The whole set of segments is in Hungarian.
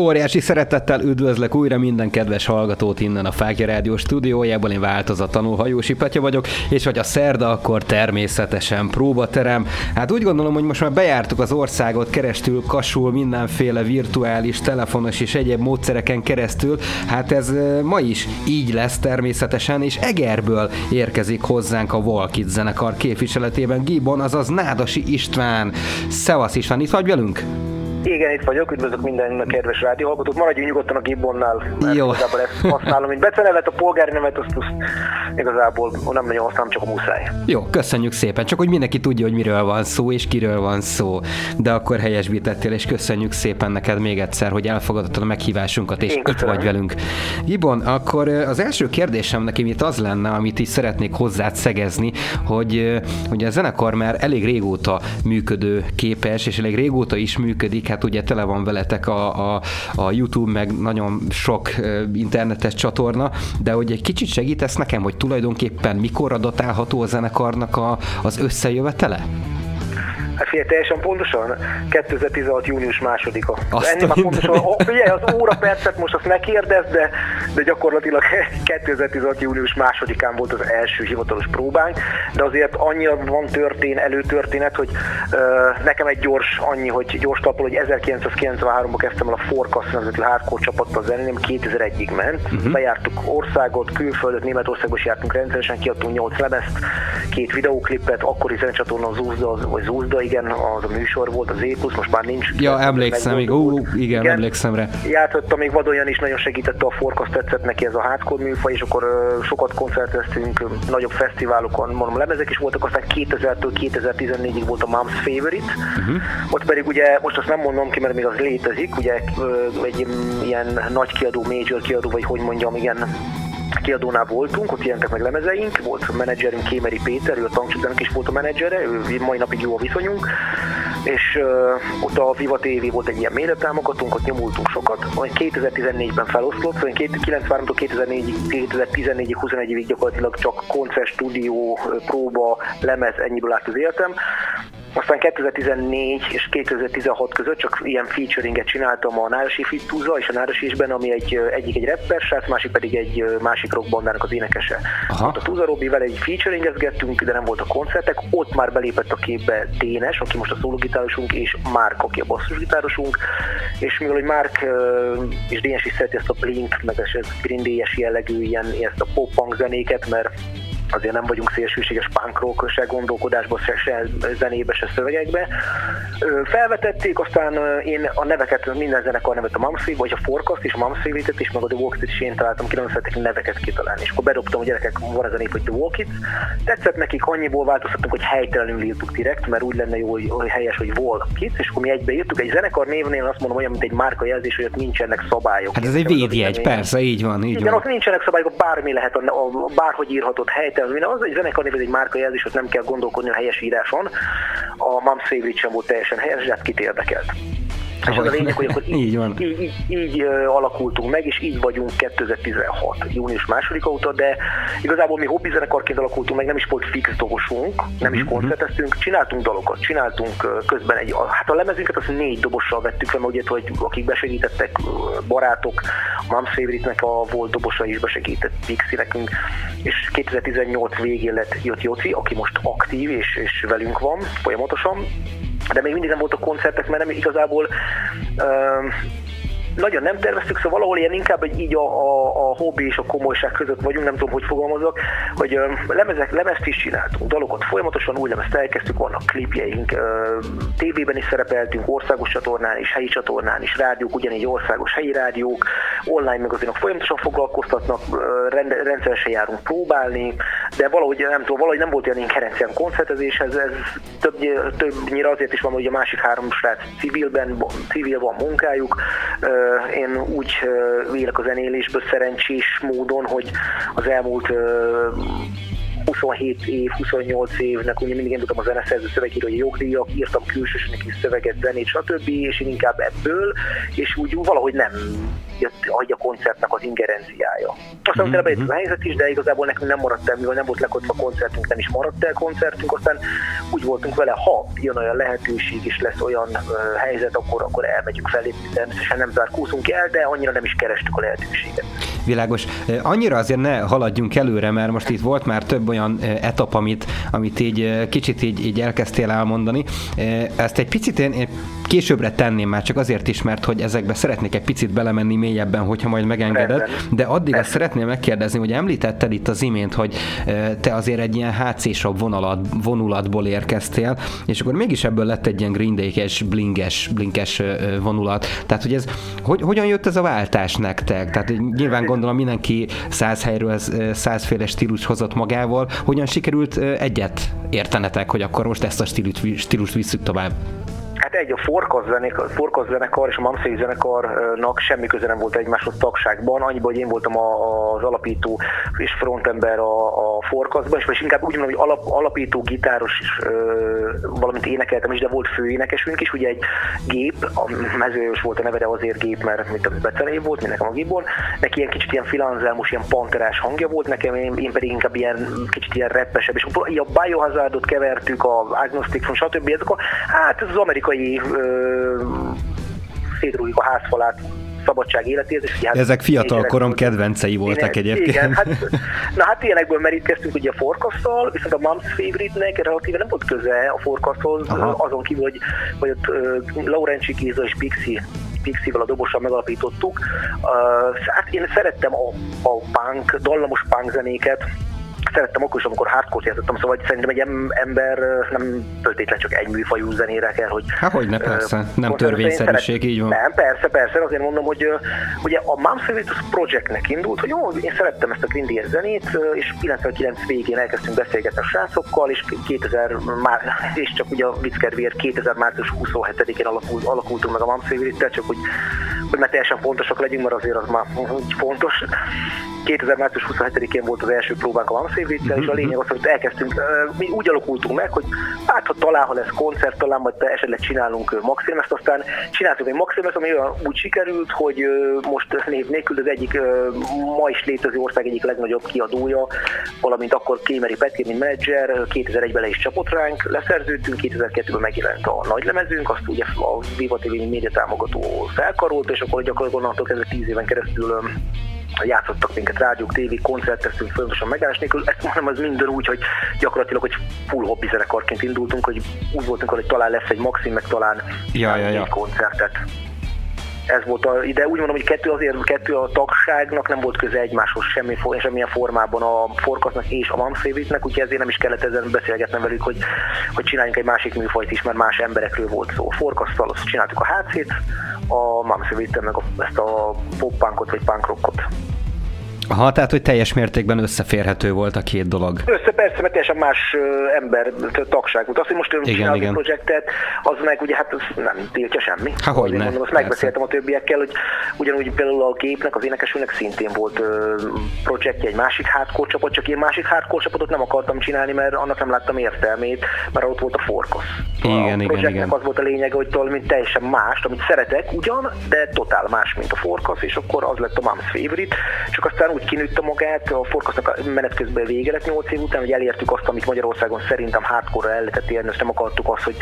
Óriási szeretettel üdvözlök újra minden kedves hallgatót innen a Fákja Rádió stúdiójából. Én változatlanul Hajósi Petya vagyok, és hogy a szerda, akkor természetesen próbaterem. Hát úgy gondolom, hogy most már bejártuk az országot keresztül, kasul mindenféle virtuális, telefonos és egyéb módszereken keresztül. Hát ez ma is így lesz természetesen, és Egerből érkezik hozzánk a Volkit zenekar képviseletében Gibon, azaz Nádasi István. Szevasz István, itt vagy velünk? Igen, itt vagyok, üdvözlök minden kedves rádióhallgatót. Maradjunk nyugodtan a Gibbonnál, mert Jó. igazából ezt használom, mint becenevet, a polgári nevet, azt, azt igazából nem nagyon használom, csak a muszáj. Jó, köszönjük szépen, csak hogy mindenki tudja, hogy miről van szó, és kiről van szó. De akkor helyesbítettél, és köszönjük szépen neked még egyszer, hogy elfogadottad a meghívásunkat, és itt vagy velünk. Gibon, akkor az első kérdésem nekem itt az lenne, amit is szeretnék hozzád szegezni, hogy, hogy a zenekar már elég régóta működő képes, és elég régóta is működik, hát ugye tele van veletek a, a, a YouTube, meg nagyon sok internetes csatorna, de hogy egy kicsit segítesz nekem, hogy tulajdonképpen mikor adatálható a zenekarnak a, az összejövetele? Hát figyelj, teljesen pontosan 2016. június másodika. Azt Ennél már pontosan, figyelj, az óra percet most azt ne de, de gyakorlatilag 2016. június másodikán volt az első hivatalos próbánk, de azért annyira van történ, előtörténet, hogy uh, nekem egy gyors annyi, hogy gyors tapol, hogy 1993-ban kezdtem el a Forecast nevezetű hardcore csapattal zenélni, 2001-ig ment. Uh-huh. Bejártuk országot, külföldet, Németországban is jártunk rendszeresen, kiadtunk 8 lemezt, két videóklipet, akkori zenecsatorna Zúzda, vagy Zúzda, igen, az a műsor volt, az Épusz, most már nincs. Ja, emlékszem, igen, ú, igen, igen, emlékszem rá. Játszottam, még Vadonyan is nagyon segítette a Forkaszt, tetszett neki ez a hardcore műfaj, és akkor uh, sokat koncerteztünk, nagyobb fesztiválokon, mondom, lemezek is voltak, aztán 2000-től 2014-ig volt a Mom's Favorite, uh-huh. ott pedig ugye, most azt nem mondom ki, mert még az létezik, ugye uh, egy ilyen nagy kiadó, major kiadó, vagy hogy mondjam, igen, kiadónál voltunk, ott jelentek meg lemezeink, volt a menedzserünk Kémeri Péter, ő a tankcsapdának is volt a menedzsere, ő mai napig jó a viszonyunk, és uh, ott a Viva TV volt egy ilyen mérettámogatónk, ott nyomultunk sokat, majd 2014-ben feloszlott, szóval 93-tól 2014-ig, 2014-ig, 21-ig gyakorlatilag csak koncert, stúdió, próba, lemez, ennyiből állt az életem. Aztán 2014 és 2016 között csak ilyen featuringet csináltam a Nárasi Fittuza és a Nárasi isben, ami egy, egyik egy rapper srác, másik pedig egy másik rockbandának az énekese. Aha. Ott a Tuza Robi vele egy featuringezgettünk, de nem volt a koncertek, ott már belépett a képbe Dénes, aki most a szólógitárosunk, és Márk, aki a basszusgitárosunk, és mivel hogy Márk és Dénes is szereti ezt a Blink, meg ez grindélyes jellegű ilyen, ezt a pop-punk zenéket, mert azért nem vagyunk szélsőséges punkról, se gondolkodásban, se, se zenébe, se szövegekbe. Felvetették, aztán én a neveket, minden zenekar nevet a Mamszé, vagy a Forecast és a Mamszévétet is, meg a The Walk is én találtam ki, nem szeretek neveket kitalálni. És akkor bedobtam, hogy gyerekek, van ez a nép, hogy The Walk It. Tetszett nekik, annyiból változtattunk, hogy helytelenül írtuk direkt, mert úgy lenne jó, hogy helyes, hogy Walk It, és akkor mi egybe írtuk. Egy zenekar névnél azt mondom, olyan, mint egy márkajelzés, hogy ott nincsenek szabályok. Hát ez egy védjegy, persze, így van, így Igen, van. ott nincsenek szabályok, bármi lehet, a, a, bárhogy írhatott helyt feltétlenül. Az egy zenekarnév, ez egy márkajelzés, hogy nem kell gondolkodni a helyes íráson. A Mams Favorite sem volt teljesen helyes, de hát kit érdekelt. És az a lényeg, hogy akkor így, így, van. így, így, így alakultunk meg, és így vagyunk 2016. június második óta, de igazából mi hobbi zenekarként alakultunk meg, nem is volt fix dobosunk, nem is mhm, koncerteztünk, csináltunk dalokat, csináltunk közben egy, hát a lemezünket azt négy dobossal vettük le, ugye, hogy akik besegítettek, barátok, Mom's Favorite-nek a volt dobosa is besegített Pixi nekünk, és 2018 végén lett jött Joci, aki most aktív és, és velünk van folyamatosan, de még mindig nem voltak koncertek, mert nem igazából uh, nagyon nem terveztük, szóval valahol ilyen inkább egy így a, a, a hobbi és a komolyság között vagyunk, nem tudom, hogy fogalmazok, hogy ö, lemezek, lemezt is csináltunk, dalokat folyamatosan, új lemezt elkezdtük, vannak klipjeink, ö, tévében is szerepeltünk, országos csatornán is, helyi csatornán is, rádiók, ugyanígy országos helyi rádiók, online magazinok folyamatosan foglalkoztatnak, ö, rend, rendszeresen járunk próbálni, de valahogy nem tudom, valahogy nem volt olyan inkerencián koncertezéshez, ez több, többnyire azért is van, hogy a másik három srác civilben, civil van munkájuk, ö, én úgy vélek a zenélésből szerencsés módon, hogy az elmúlt 27 év, 28 évnek, ugye mindig én tudtam a zeneszerző szövegíró, hogy jogdíjak, írtam külsősnek is szöveget, zenét, stb. és én inkább ebből, és úgy valahogy nem jött a koncertnek az ingerenciája. Aztán mm-hmm. utána a helyzet is, de igazából nekünk nem maradt el, mivel nem volt lekötve a koncertünk, nem is maradt el koncertünk, aztán úgy voltunk vele, ha jön olyan lehetőség és lesz olyan uh, helyzet, akkor, akkor elmegyünk felé, természetesen nem zárkózunk el, de annyira nem is kerestük a lehetőséget. Világos. Annyira azért ne haladjunk előre, mert most itt volt már több olyan etap, amit, amit így kicsit így, így elkezdtél elmondani. Ezt egy picit én, én későbbre tenném már csak azért is, mert hogy ezekbe szeretnék egy picit belemenni mélyebben, hogyha majd megengeded, de addig azt szeretném megkérdezni, hogy említetted itt az imént, hogy te azért egy ilyen HC-sabb vonalat, vonulatból érkeztél, és akkor mégis ebből lett egy ilyen Green Day-es, blinges, blinkes vonulat. Tehát, hogy ez, hogy, hogyan jött ez a váltás nektek? Tehát nyilván gondolom mindenki száz helyről százféle stílus hozott magával. Hogyan sikerült egyet értenetek, hogy akkor most ezt a stílust visszük tovább? Hát egy, a Forkaz zenekar és a Mamszei zenekarnak semmi köze nem volt egymáshoz tagságban, annyiban, hogy én voltam a, az alapító és frontember a, a Forkazban, és inkább úgy mondom, hogy alap, alapító gitáros is, valamint énekeltem is, de volt főénekesünk is, ugye egy gép, a mezőjós volt a neve, de azért gép, mert mint a becenév volt, mint nekem a gépból, neki ilyen kicsit ilyen filanzelmus, ilyen panterás hangja volt nekem, én, én pedig inkább ilyen kicsit ilyen reppesebb, és a Biohazardot kevertük, a Agnostic, stb. Ezek a, hát az amerikai amerikai szétrújjuk a házfalát szabadság életét. És hát Ezek fiatal korom kedvencei voltak én, egyébként. Igen, hát, na hát ilyenekből merítkeztünk ugye a forkasztal, viszont a Mom's Favorite-nek relatíve nem volt köze a forkaszhoz, azon kívül, hogy, hogy ott uh, Laurenci Géza és Pixi Pixivel a dobossal megalapítottuk. Uh, hát én szerettem a, a punk, dallamos punk zenéket, szerettem akkor is, amikor hardcore játszottam, szóval szerintem egy ember nem föltétlenül csak egy műfajú zenére kell, hogy... Hát hogy ne, persze, nem törvényszerűség, így van. Nem, persze, persze, azért mondom, hogy ugye a Mom Servitus Projectnek indult, hogy jó, én szerettem ezt a Green zenét, és 99 végén elkezdtünk beszélgetni a srácokkal, és 2000 már, és csak ugye a vicckedvéért 2000 március 27-én alakult, alakultunk meg a Mom csak hogy, hogy már teljesen fontosak legyünk, mert azért az már fontos. 2000 március 27-én volt az első próbánk a Mom Uh-huh. és a lényeg az, hogy elkezdtünk, mi úgy alakultunk meg, hogy hát ha talán, ha lesz koncert, talán majd esetleg csinálunk Maximest, aztán csináltunk egy Maximest, ami olyan úgy sikerült, hogy most név nélkül az egyik ma is létező ország egyik legnagyobb kiadója, valamint akkor Kémeri Peti, mint menedzser, 2001-ben le is csapott ránk, leszerződtünk, 2002-ben megjelent a nagy lemezünk, azt ugye a Viva TV média támogató felkarolt, és akkor gyakorlatilag onnantól kezdve 10 éven keresztül játszottak minket rádiók, tévék, koncerteztünk folyamatosan megállás nélkül. Ezt mondom, az minden úgy, hogy gyakorlatilag, hogy full hobby zenekarként indultunk, hogy úgy voltunk, hogy talán lesz egy maxim, meg talán ja, ja, ja. koncertet ez volt a, de úgy mondom, hogy kettő azért, kettő a tagságnak nem volt köze egymáshoz semmi, semmilyen formában a Forkasznak és a Mamszévitnek, úgyhogy ezért nem is kellett ezen beszélgetnem velük, hogy, hogy csináljunk egy másik műfajt is, mert más emberekről volt szó. Forkasztal azt csináltuk a HC-t, a Mamszévitten meg a, ezt a pop vagy punk rockot. Aha, tehát, hogy teljes mértékben összeférhető volt a két dolog. Össze, persze, mert teljesen más ember tagság volt. Azt, hogy most igen, igen. projektet, az meg ugye hát az nem tiltja semmi. Há, hogy ne, mondom, azt megbeszéltem a többiekkel, hogy ugyanúgy például a gépnek, az énekesülnek szintén volt projektje egy másik hardcore csapat, csak én másik hardcore csapatot nem akartam csinálni, mert annak nem láttam értelmét, mert ott volt a forkosz. Igen, a igen, igen. az volt a lényeg, hogy valami teljesen más, amit szeretek ugyan, de totál más, mint a forkosz, és akkor az lett a Mom's Favorite, csak aztán úgy kinőtte magát, a forkasznak menet közben vége lett 8 év után, hogy elértük azt, amit Magyarországon szerintem hardcore el lehetett érni, és nem akartuk azt, hogy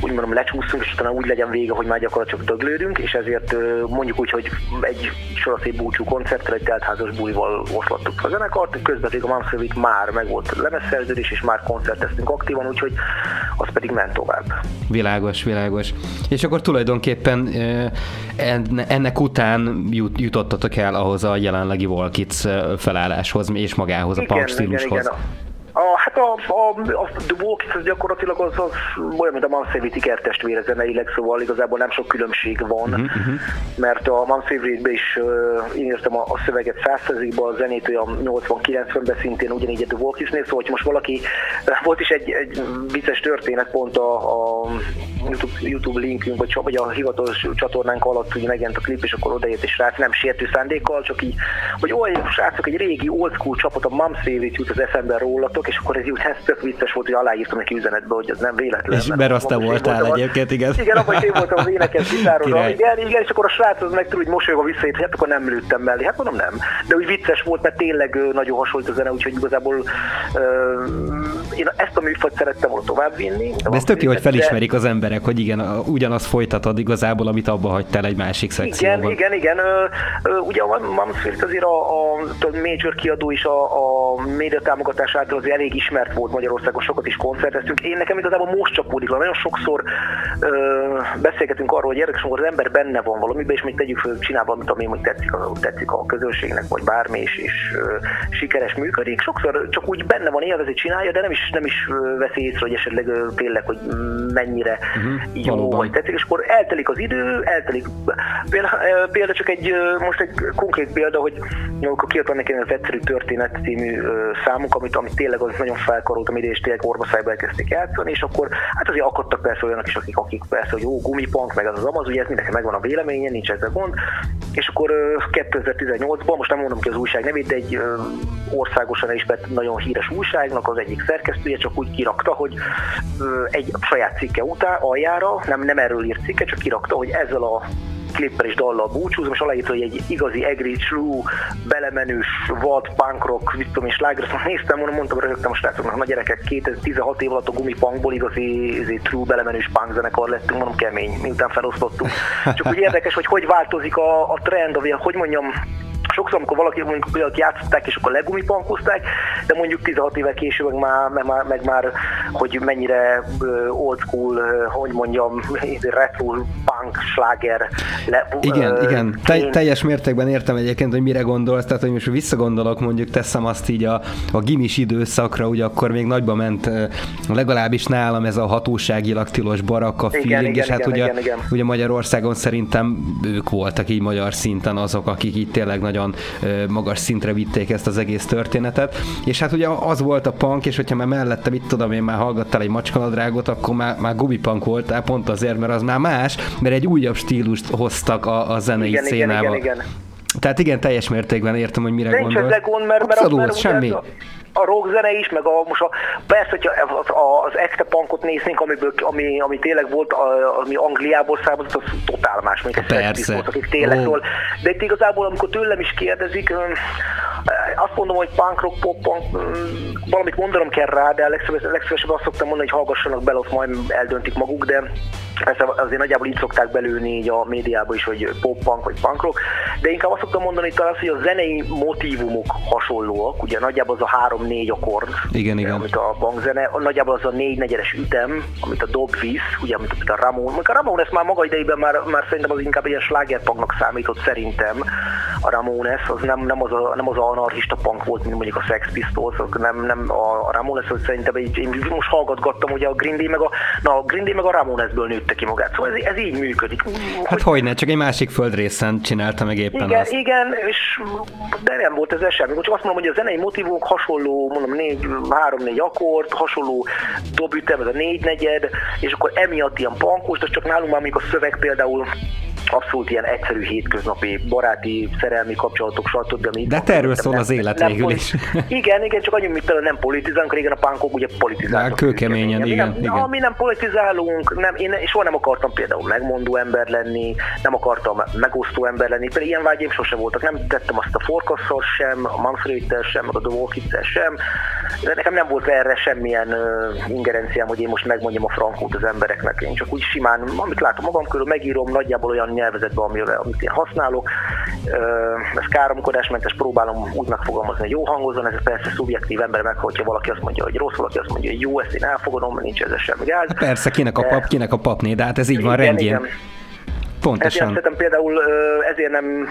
úgy mondom lecsúszunk, és utána úgy legyen vége, hogy már gyakorlatilag döglődünk, és ezért mondjuk úgy, hogy egy soraszép búcsú koncerttel, egy teltházas bújval oszlattuk a zenekart, közben pedig a Mamszövik már meg volt lemezszerződés, és már koncerteztünk aktívan, úgyhogy az pedig ment tovább. Világos, világos. És akkor tulajdonképpen ennek után jut, jutottatok el ahhoz a jelenlegi Volkic felálláshoz és magához, a punk stílushoz. Igen, igen. A, Hát a, a, a The Walk az gyakorlatilag az, az olyan, mint a Mansevi kertestvére zeneileg, szóval igazából nem sok különbség van, uh-huh, mert a Mansevi-be is uh, én írtam a, a szöveget 100%-ba, a zenét olyan 80-90-ben szintén ugyanígy a The Walkisnél, szóval hogy most valaki, volt is egy, egy vicces történet pont a, a YouTube, YouTube linkünk, vagy, vagy a hivatalos csatornánk alatt hogy megjelent a klip, és akkor odaért és srác, nem sértő szándékkal, csak így, hogy olyan srácok, egy régi old school csapat, a Mom Save jut az eszembe rólatok, és akkor ez úgy ez tök vicces volt, hogy aláírtam neki üzenetbe, hogy ez nem véletlen. És mert azt te voltál egyébként, igen. Igen, abban is én voltam az énekes gitáron. Igen, igen, és akkor a srác az meg úgy mosolyogva visszajött, hogy hát akkor nem lőttem mellé. Hát mondom nem. De úgy vicces volt, mert tényleg nagyon hasonlít a zene, úgyhogy igazából uh, én ezt a műfajt szerettem volna továbbvinni. De ez tök jó, hogy felismerik az emberek, hogy igen, ugyanazt folytatod igazából, amit abba hagytál egy másik szekcióban. Igen, igen, igen. Ugye a Mansfield azért a, a, a major kiadó is a, a média támogatás által azért elég ismert volt Magyarországon, sokat is koncerteztünk. Én nekem igazából most csapódik le, nagyon sokszor ö, beszélgetünk arról, hogy érdekes, amikor az ember benne van valamiben, és még tegyük föl, csinál valamit, ami hogy tetszik, tetszik a közönségnek, vagy bármi, és, és ö, sikeres működik. Sokszor csak úgy benne van, élvezi, csinálja, de nem is, nem is veszi észre, hogy esetleg tényleg, hogy mennyire uh-huh, jó, valóban. vagy tetszik, és akkor eltelik az idő, eltelik. Példa, példa csak egy, most egy konkrét példa, hogy amikor kiadtam neki az Egyszerű Történet című számunk, amit, amit tényleg az nagyon felkaroltam ide, és tényleg orvaszájba elkezdték játszani, és akkor hát azért akadtak persze olyanok is, akik, akik persze, hogy jó, gumipunk, meg az az amaz, ugye ez mindenki megvan a véleménye, nincs ezzel gond, és akkor 2018-ban, most nem mondom ki az újság nevét, de egy országosan is nagyon híres újságnak az egyik szerkesztője csak úgy kirakta, hogy egy saját cikke után aljára, nem, nem erről írt cikke, csak kirakta, hogy ezzel a klippel és dallal búcsúzom, és aláírta, hogy egy igazi egri, true, belemenős, vad, punk rock, mit tudom, és láger, azt néztem, mondom, mondtam, rögtem a srácoknak, nagy gyerekek, 2016 év alatt a gumipunkból igazi, igazi true, belemenős punk zenekar lettünk, mondom, kemény, miután felosztottunk. Csak úgy érdekes, hogy hogy változik a, a trend, vagy hogy mondjam, sokszor, amikor valaki mondjuk olyat játszották, és akkor legumipankozták, de mondjuk 16 éve később meg már, meg már, meg már hogy mennyire old school, hogy mondjam, retro punk, sláger. Le, igen, uh, igen. Te, teljes mértékben értem egyébként, hogy mire gondolsz, tehát hogy most visszagondolok, mondjuk teszem azt így a, a gimis időszakra, ugye akkor még nagyba ment legalábbis nálam ez a hatóságilag tilos barakka feeling, igen, és hát igen, ugye, igen, igen. ugye Magyarországon szerintem ők voltak így magyar szinten azok, akik itt tényleg nagyon nagyon magas szintre vitték ezt az egész történetet. És hát ugye az volt a punk, és hogyha már mellette, mit tudom én, már hallgattál egy macskanadrágot, akkor már, már gubipunk voltál, pont azért, mert az már más, mert egy újabb stílust hoztak a, a zenei igen, szénába. Igen, igen, igen. Tehát igen, teljes mértékben értem, hogy mire gondolsz. Nincs gond, mert, mert, Abszolút, mert, semmi. A, a rockzene is, meg a, most a, persze, hogyha az, az extra punkot néznénk, amiből, ami, ami tényleg volt, ami Angliából származott, az totál más, mint a. Volt, akik tényleg szól. De itt igazából, amikor tőlem is kérdezik, azt mondom, hogy punk rock, pop punk, valamit mondanom kell rá, de legszívesebben azt szoktam mondani, hogy hallgassanak bele, azt majd eldöntik maguk, de Persze azért nagyjából így szokták belőni így a médiába is, hogy pop-punk vagy punk rock, de inkább azt szoktam mondani talán, hogy a zenei motivumok hasonlóak, ugye nagyjából az a három-négy akkord, igen, igen. amit a bankzene, nagyjából az a négy negyedes ütem, amit a dob visz, ugye, amit a Ramon, a Ramon ezt már maga idejében már, már szerintem az inkább ilyen slágerpunknak számított szerintem, a Ramones, az nem, nem, az a, nem az a anarchista punk volt, mint mondjuk a Sex Pistols, nem, nem a, a Ramones, az szerintem egy, én most hallgatgattam, ugye a Green Day meg a, na, a Green Day meg a Ramonesből nőtte ki magát. Szóval ez, ez így működik. Hát hogy, hogyne, csak egy másik földrészen csinálta meg éppen igen, azt. Igen, és de nem volt ez semmi. Csak azt mondom, hogy a zenei motivók hasonló, mondom, négy, három-négy akkord, hasonló dobütem, ez a négy negyed, és akkor emiatt ilyen pankos, de csak nálunk már még a szöveg például abszolút ilyen egyszerű hétköznapi baráti szerelmi kapcsolatok, stb. Ami De te erről szól az élet nem, végül is. Igen, igen, csak annyi, mint például nem politizálunk, régen a pánkok ugye politizálnak. kőkeményen, igen, nem, igen. Ami nem politizálunk, nem, én soha nem akartam például megmondó ember lenni, nem akartam megosztó ember lenni, például ilyen vágyaim sose voltak, nem tettem azt a forkasszal sem, a manfred sem, meg a The walking sem, de nekem nem volt erre semmilyen uh, ingerenciám, hogy én most megmondjam a frankót az embereknek. Én csak úgy simán, amit látom magam körül, megírom nagyjából olyan nyelvezetben, amire, amit én használok. Ez káromkodásmentes, próbálom úgy megfogalmazni, hogy jó hangozon, ez persze szubjektív ember meg, hogyha valaki azt mondja, hogy rossz, valaki azt mondja, hogy jó, ezt én elfogadom, nincs ezzel semmi gáz. Persze, kinek a pap, kinek a papné, de hát ez így van igen, rendjén. Igen. Pontosan. Ezért például ezért nem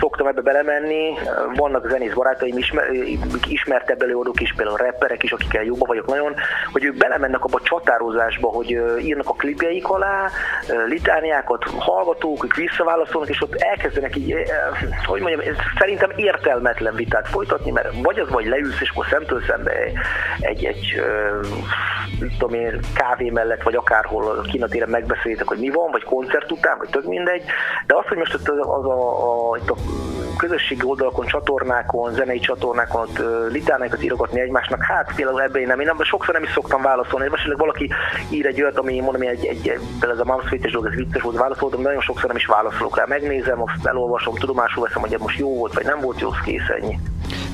szoktam ebbe belemenni, vannak zenész barátaim, ismer, ismertebb előadók is, például rapperek is, akikkel jobban vagyok nagyon, hogy ők belemennek abba a csatározásba, hogy írnak a klipjeik alá, litániákat hallgatók, ők visszaválaszolnak, és ott elkezdenek így, hogy mondjam, szerintem értelmetlen vitát folytatni, mert vagy az, vagy leülsz, és akkor szemtől szembe egy, egy tudom én, kávé mellett, vagy akárhol a kínatéren megbeszéljétek, hogy mi van, vagy koncert után, vagy tök mindegy, de az, hogy most az a, az a, a, itt a közösségi oldalakon, csatornákon, zenei csatornákon ott litánákat írogatni egymásnak, hát például ebben én nem, én sokszor nem is szoktam válaszolni, most valaki ír egy olyat, ami mondom, egy, egy, például ez a Mamsfétes dolog, ez vicces volt, válaszoltam, de nagyon sokszor nem is válaszolok rá, megnézem, azt elolvasom, tudomásul veszem, hogy most jó volt, vagy nem volt jó, kész ennyi.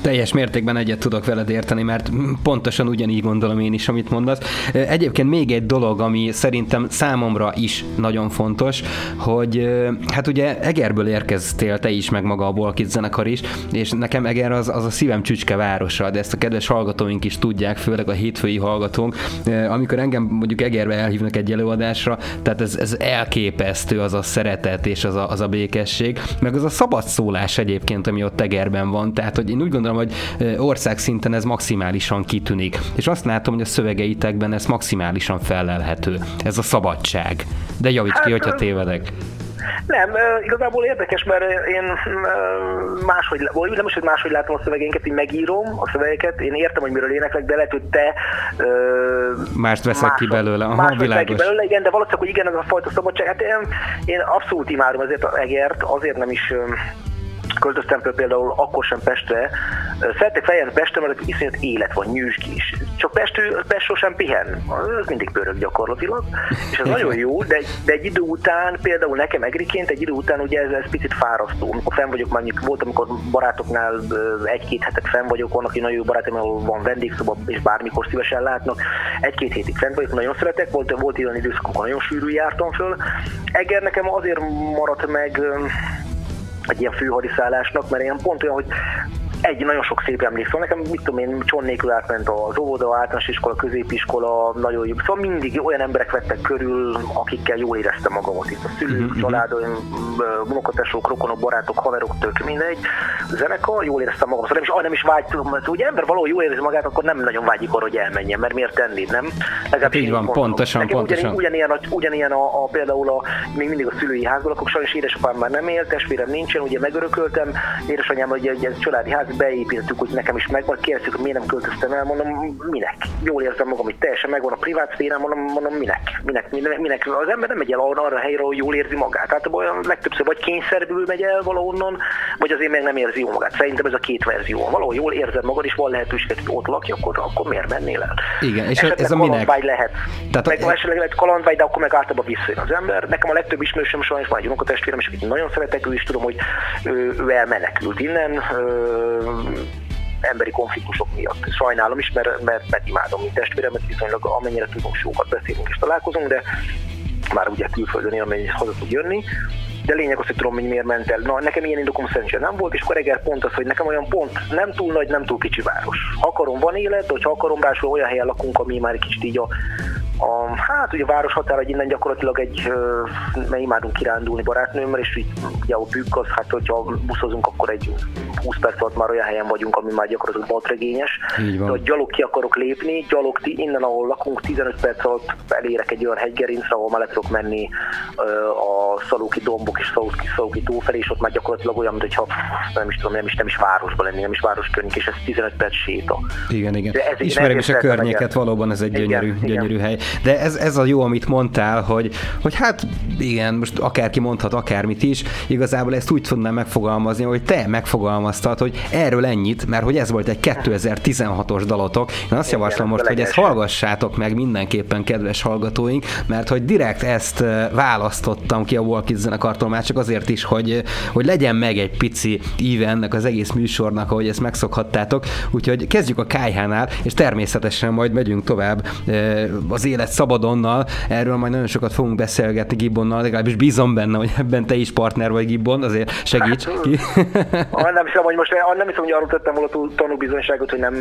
Teljes mértékben egyet tudok veled érteni, mert pontosan ugyanígy gondolom én is, amit mondasz. Egyébként még egy dolog, ami szerintem számomra is nagyon fontos, hogy hát ugye Egerből érkeztél te is, meg maga a Volkit zenekar is, és nekem Eger az, az a szívem csücske városa, de ezt a kedves hallgatóink is tudják, főleg a hétfői hallgatónk. Amikor engem mondjuk Egerbe elhívnak egy előadásra, tehát ez, ez elképesztő az a szeretet és az a, az a békesség, meg az a szabad szólás egyébként, ami ott Egerben van, tehát hogy én úgy gondolom, hogy országszinten ez maximálisan kitűnik. És azt látom, hogy a szövegeitekben ez maximálisan felelhető. Ez a szabadság. De javíts ki, hát, hogyha tévedek. Nem, igazából érdekes, mert én máshogy, vagy nem is, hogy máshogy látom a szövegénket, én megírom a szövegeket, én értem, hogy miről éneklek, de lehet, hogy te mást veszek ki belőle. Aha, mást világos. ki belőle, igen, de valószínűleg, hogy igen, ez a fajta szabadság. Hát én, én abszolút imádom ezért az egert, azért nem is költöztem például akkor sem Pestre. Szeretek feljönni Pestre, mert iszonyat élet van, nyűsgés. Csak Pest, Pest sosem pihen. Ez mindig pörög gyakorlatilag. És ez nagyon jó, de, de egy idő után, például nekem egriként, egy idő után ugye ez, ez picit fárasztó. Amikor fenn vagyok, mondjuk volt, amikor barátoknál egy-két hetet fenn vagyok, vannak nagyon jó barátom, ahol van vendégszoba, és bármikor szívesen látnak. Egy-két hétig fent vagyok, nagyon szeretek, volt, volt olyan időszak, akkor nagyon sűrű jártam föl. Eger nekem azért maradt meg egy ilyen főhadiszállásnak, mert ilyen pont olyan, hogy egy nagyon sok szép emlék. Szóval nekem, mit tudom én, Cson nélkül átment az óvoda, általános iskola, középiskola, nagyon jó. Szóval mindig olyan emberek vettek körül, akikkel jól éreztem magamat. Itt a szülők, uh-huh. családom, unokatesók, rokonok, barátok, haverok, tök mindegy. Zenekar, jól éreztem magam. Szóval nem is, ah, nem is vágy, mert ugye ember valahol jól érzi magát, akkor nem nagyon vágyik arra, hogy elmenjen, mert miért tenni, nem? Hát így van, mondom. pontosan, Nekem pontosan. Ugyanilyen, ugyanilyen, ugyanilyen a, a, például a, még mindig a szülői házban lakok, sajnos édesapám már nem él, testvérem nincsen, ugye megörököltem, édesanyám, hogy egy, egy családi ház beépítettük, hogy nekem is megvan, kérdezik, hogy miért nem költöztem el, mondom, minek? Jól érzem magam, hogy teljesen megvan a privát szférám, mondom, mondom minek? minek? minek? Minek? Az ember nem megy el arra, arra a helyre, ahol jól érzi magát. Tehát olyan legtöbbször vagy kényszerből megy el valahonnan, vagy azért még nem érzi jól magát. Szerintem ez a két verzió. Valahol jól érzed magad, és van lehetőség, hogy ott lakj, akkor, akkor miért mennél el? Igen, és esetleg ez a minek? lehet. Tehát meg a... esetleg lehet kalandvágy, de akkor meg általában visszajön az ember. Nekem a legtöbb ismerősöm sajnos van egy unokatestvérem, és akit nagyon szeretek, ő is tudom, hogy ő, ő elmenekült innen, emberi konfliktusok miatt. Sajnálom is, mert, mert, mert imádom, mint testvéremet, viszonylag amennyire tudunk, sokat beszélünk és találkozunk, de már ugye külföldön él, amennyit haza tud jönni, de lényeg az, hogy tudom, hogy miért ment el. Na, nekem ilyen indokom szerencsére nem volt, és akkor reggel pont az, hogy nekem olyan pont nem túl nagy, nem túl kicsi város. Ha akarom, van élet, de ha akarom, rásul olyan helyen lakunk, ami már egy kicsit így a a, hát ugye a város határa, hogy innen gyakorlatilag egy, mert imádunk kirándulni barátnőmmel, és így ugye a bükk az, hát hogyha buszozunk, akkor egy 20 perc alatt már olyan helyen vagyunk, ami már gyakorlatilag baltregényes. De ha gyalog ki akarok lépni, gyalog innen, ahol lakunk, 15 perc alatt elérek egy olyan hegygerincre, ahol már le tudok menni a Szalóki dombok és Szalóki, felé, és ott már gyakorlatilag olyan, mintha nem is tudom, nem is, nem is városba lenni, nem is város környék, és ez 15 perc séta. Igen, igen. Ismerem is a környéket, valóban ez egy gyönyörű, igen, gyönyörű igen. hely. De ez, ez a jó, amit mondtál, hogy, hogy hát igen, most akárki mondhat akármit is, igazából ezt úgy tudnám megfogalmazni, hogy te megfogalmaztad, hogy erről ennyit, mert hogy ez volt egy 2016-os dalotok. Én azt javaslom most, hogy ezt hallgassátok meg mindenképpen, kedves hallgatóink, mert hogy direkt ezt választottam ki a Walk zenekartól, már csak azért is, hogy, hogy legyen meg egy pici íve ennek az egész műsornak, ahogy ezt megszokhattátok. Úgyhogy kezdjük a Kájhánál, és természetesen majd megyünk tovább az élet szabadonnal, erről majd nagyon sokat fogunk beszélgetni Gibbonnal, legalábbis bízom benne, hogy ebben te is partner vagy Gibbon, azért segíts hát, ki. nem hiszem, hogy most nem hiszem, hogy arról tettem volna tanúbizonyságot, hogy nem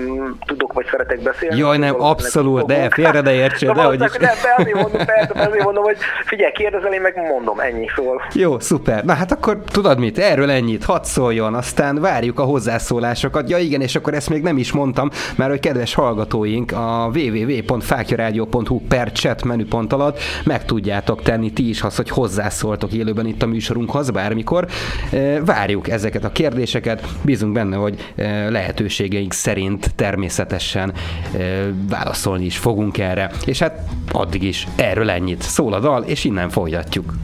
tudok vagy szeretek beszélni. Jaj, nem, abszolút, de félre de értsél, de hogy is. Nem, azért mondom, persze, azért mondom, hogy figyelj, kérdezel, én meg mondom, ennyi szól. Jó, szuper. Na hát akkor tudod mit, erről ennyit, hadd szóljon, aztán várjuk a hozzászólásokat. Ja igen, és akkor ezt még nem is mondtam, mert hogy kedves hallgatóink a www.fákjaradio.hu per chat menüpont alatt meg tudjátok tenni ti is azt, hogy hozzászóltok élőben itt a műsorunkhoz bármikor. Várjuk ezeket a kérdéseket, bízunk benne, hogy lehetőségeink szerint természetesen válaszolni is fogunk erre. És hát addig is erről ennyit. Szól a dal, és innen folytatjuk.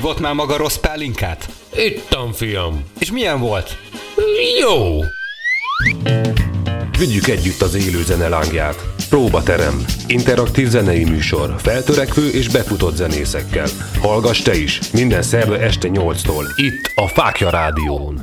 Ivott már maga rossz pálinkát? Ittam, fiam. És milyen volt? Jó. Vigyük együtt az élő zene lángját. Próbaterem. Interaktív zenei műsor. Feltörekvő és befutott zenészekkel. Hallgass te is. Minden szerve este 8-tól. Itt a Fákja Rádión.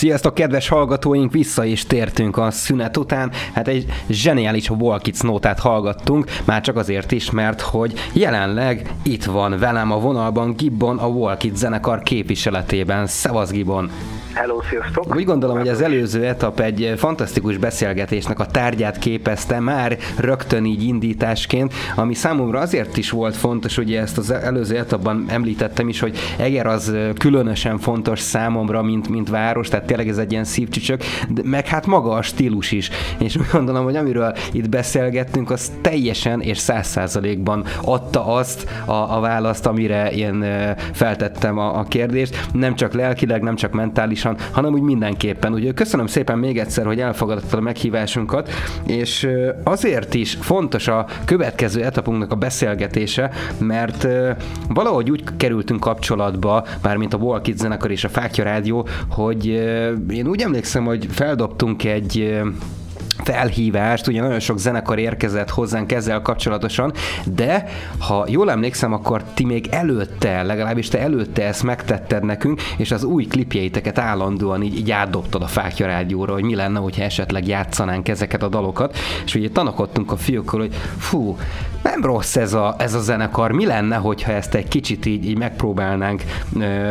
Sziasztok, kedves hallgatóink, vissza is tértünk a szünet után. Hát egy zseniális Walkids nótát hallgattunk, már csak azért is, mert hogy jelenleg itt van velem a vonalban Gibbon a Walkids zenekar képviseletében. Szevasz Gibbon! Hello, sziasztok! Úgy gondolom, hogy az előző etap egy fantasztikus beszélgetésnek a tárgyát képezte már rögtön így indításként, ami számomra azért is volt fontos, ugye ezt az előző etapban említettem is, hogy Eger az különösen fontos számomra, mint, mint város, tehát tényleg ez egy ilyen szívcsücsök, de meg hát maga a stílus is. És úgy gondolom, hogy amiről itt beszélgettünk, az teljesen és száz százalékban adta azt a, a választ, amire én feltettem a, a kérdést. Nem csak lelkileg, nem csak mentálisan, hanem úgy mindenképpen. Ugye köszönöm szépen még egyszer, hogy elfogadtad a meghívásunkat, és azért is fontos a következő etapunknak a beszélgetése, mert valahogy úgy kerültünk kapcsolatba, mármint a Walk zenekar és a Fákja Rádió, hogy én úgy emlékszem, hogy feldobtunk egy felhívást, ugye nagyon sok zenekar érkezett hozzánk ezzel kapcsolatosan, de ha jól emlékszem, akkor ti még előtte, legalábbis te előtte ezt megtetted nekünk, és az új klipjeiteket állandóan így, így átdobtad a Fákja Rádióra, hogy mi lenne, hogyha esetleg játszanánk ezeket a dalokat, és ugye tanakodtunk a fiúkkal, hogy fú, nem rossz ez a, ez a zenekar, mi lenne, hogyha ezt egy kicsit így, így megpróbálnánk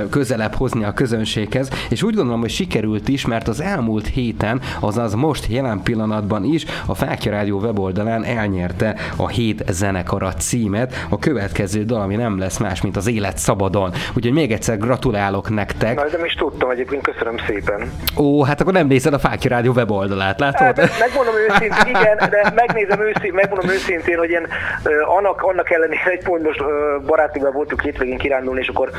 közelebb hozni a közönséghez, és úgy gondolom, hogy sikerült is, mert az elmúlt héten, azaz most jelen pillanatban is a Fákja Rádió weboldalán elnyerte a hét zenekara címet, a következő dal, ami nem lesz más, mint az élet szabadon. Úgyhogy még egyszer gratulálok nektek. Na, de is tudtam egyébként, köszönöm szépen. Ó, hát akkor nem nézed a Fákja Rádió weboldalát, látod? Hát, megmondom őszintén, igen, de megnézem őszintén, megmondom őszintén, hogy én annak, annak ellenére egy pont most barátival voltunk hétvégén kirándulni, és akkor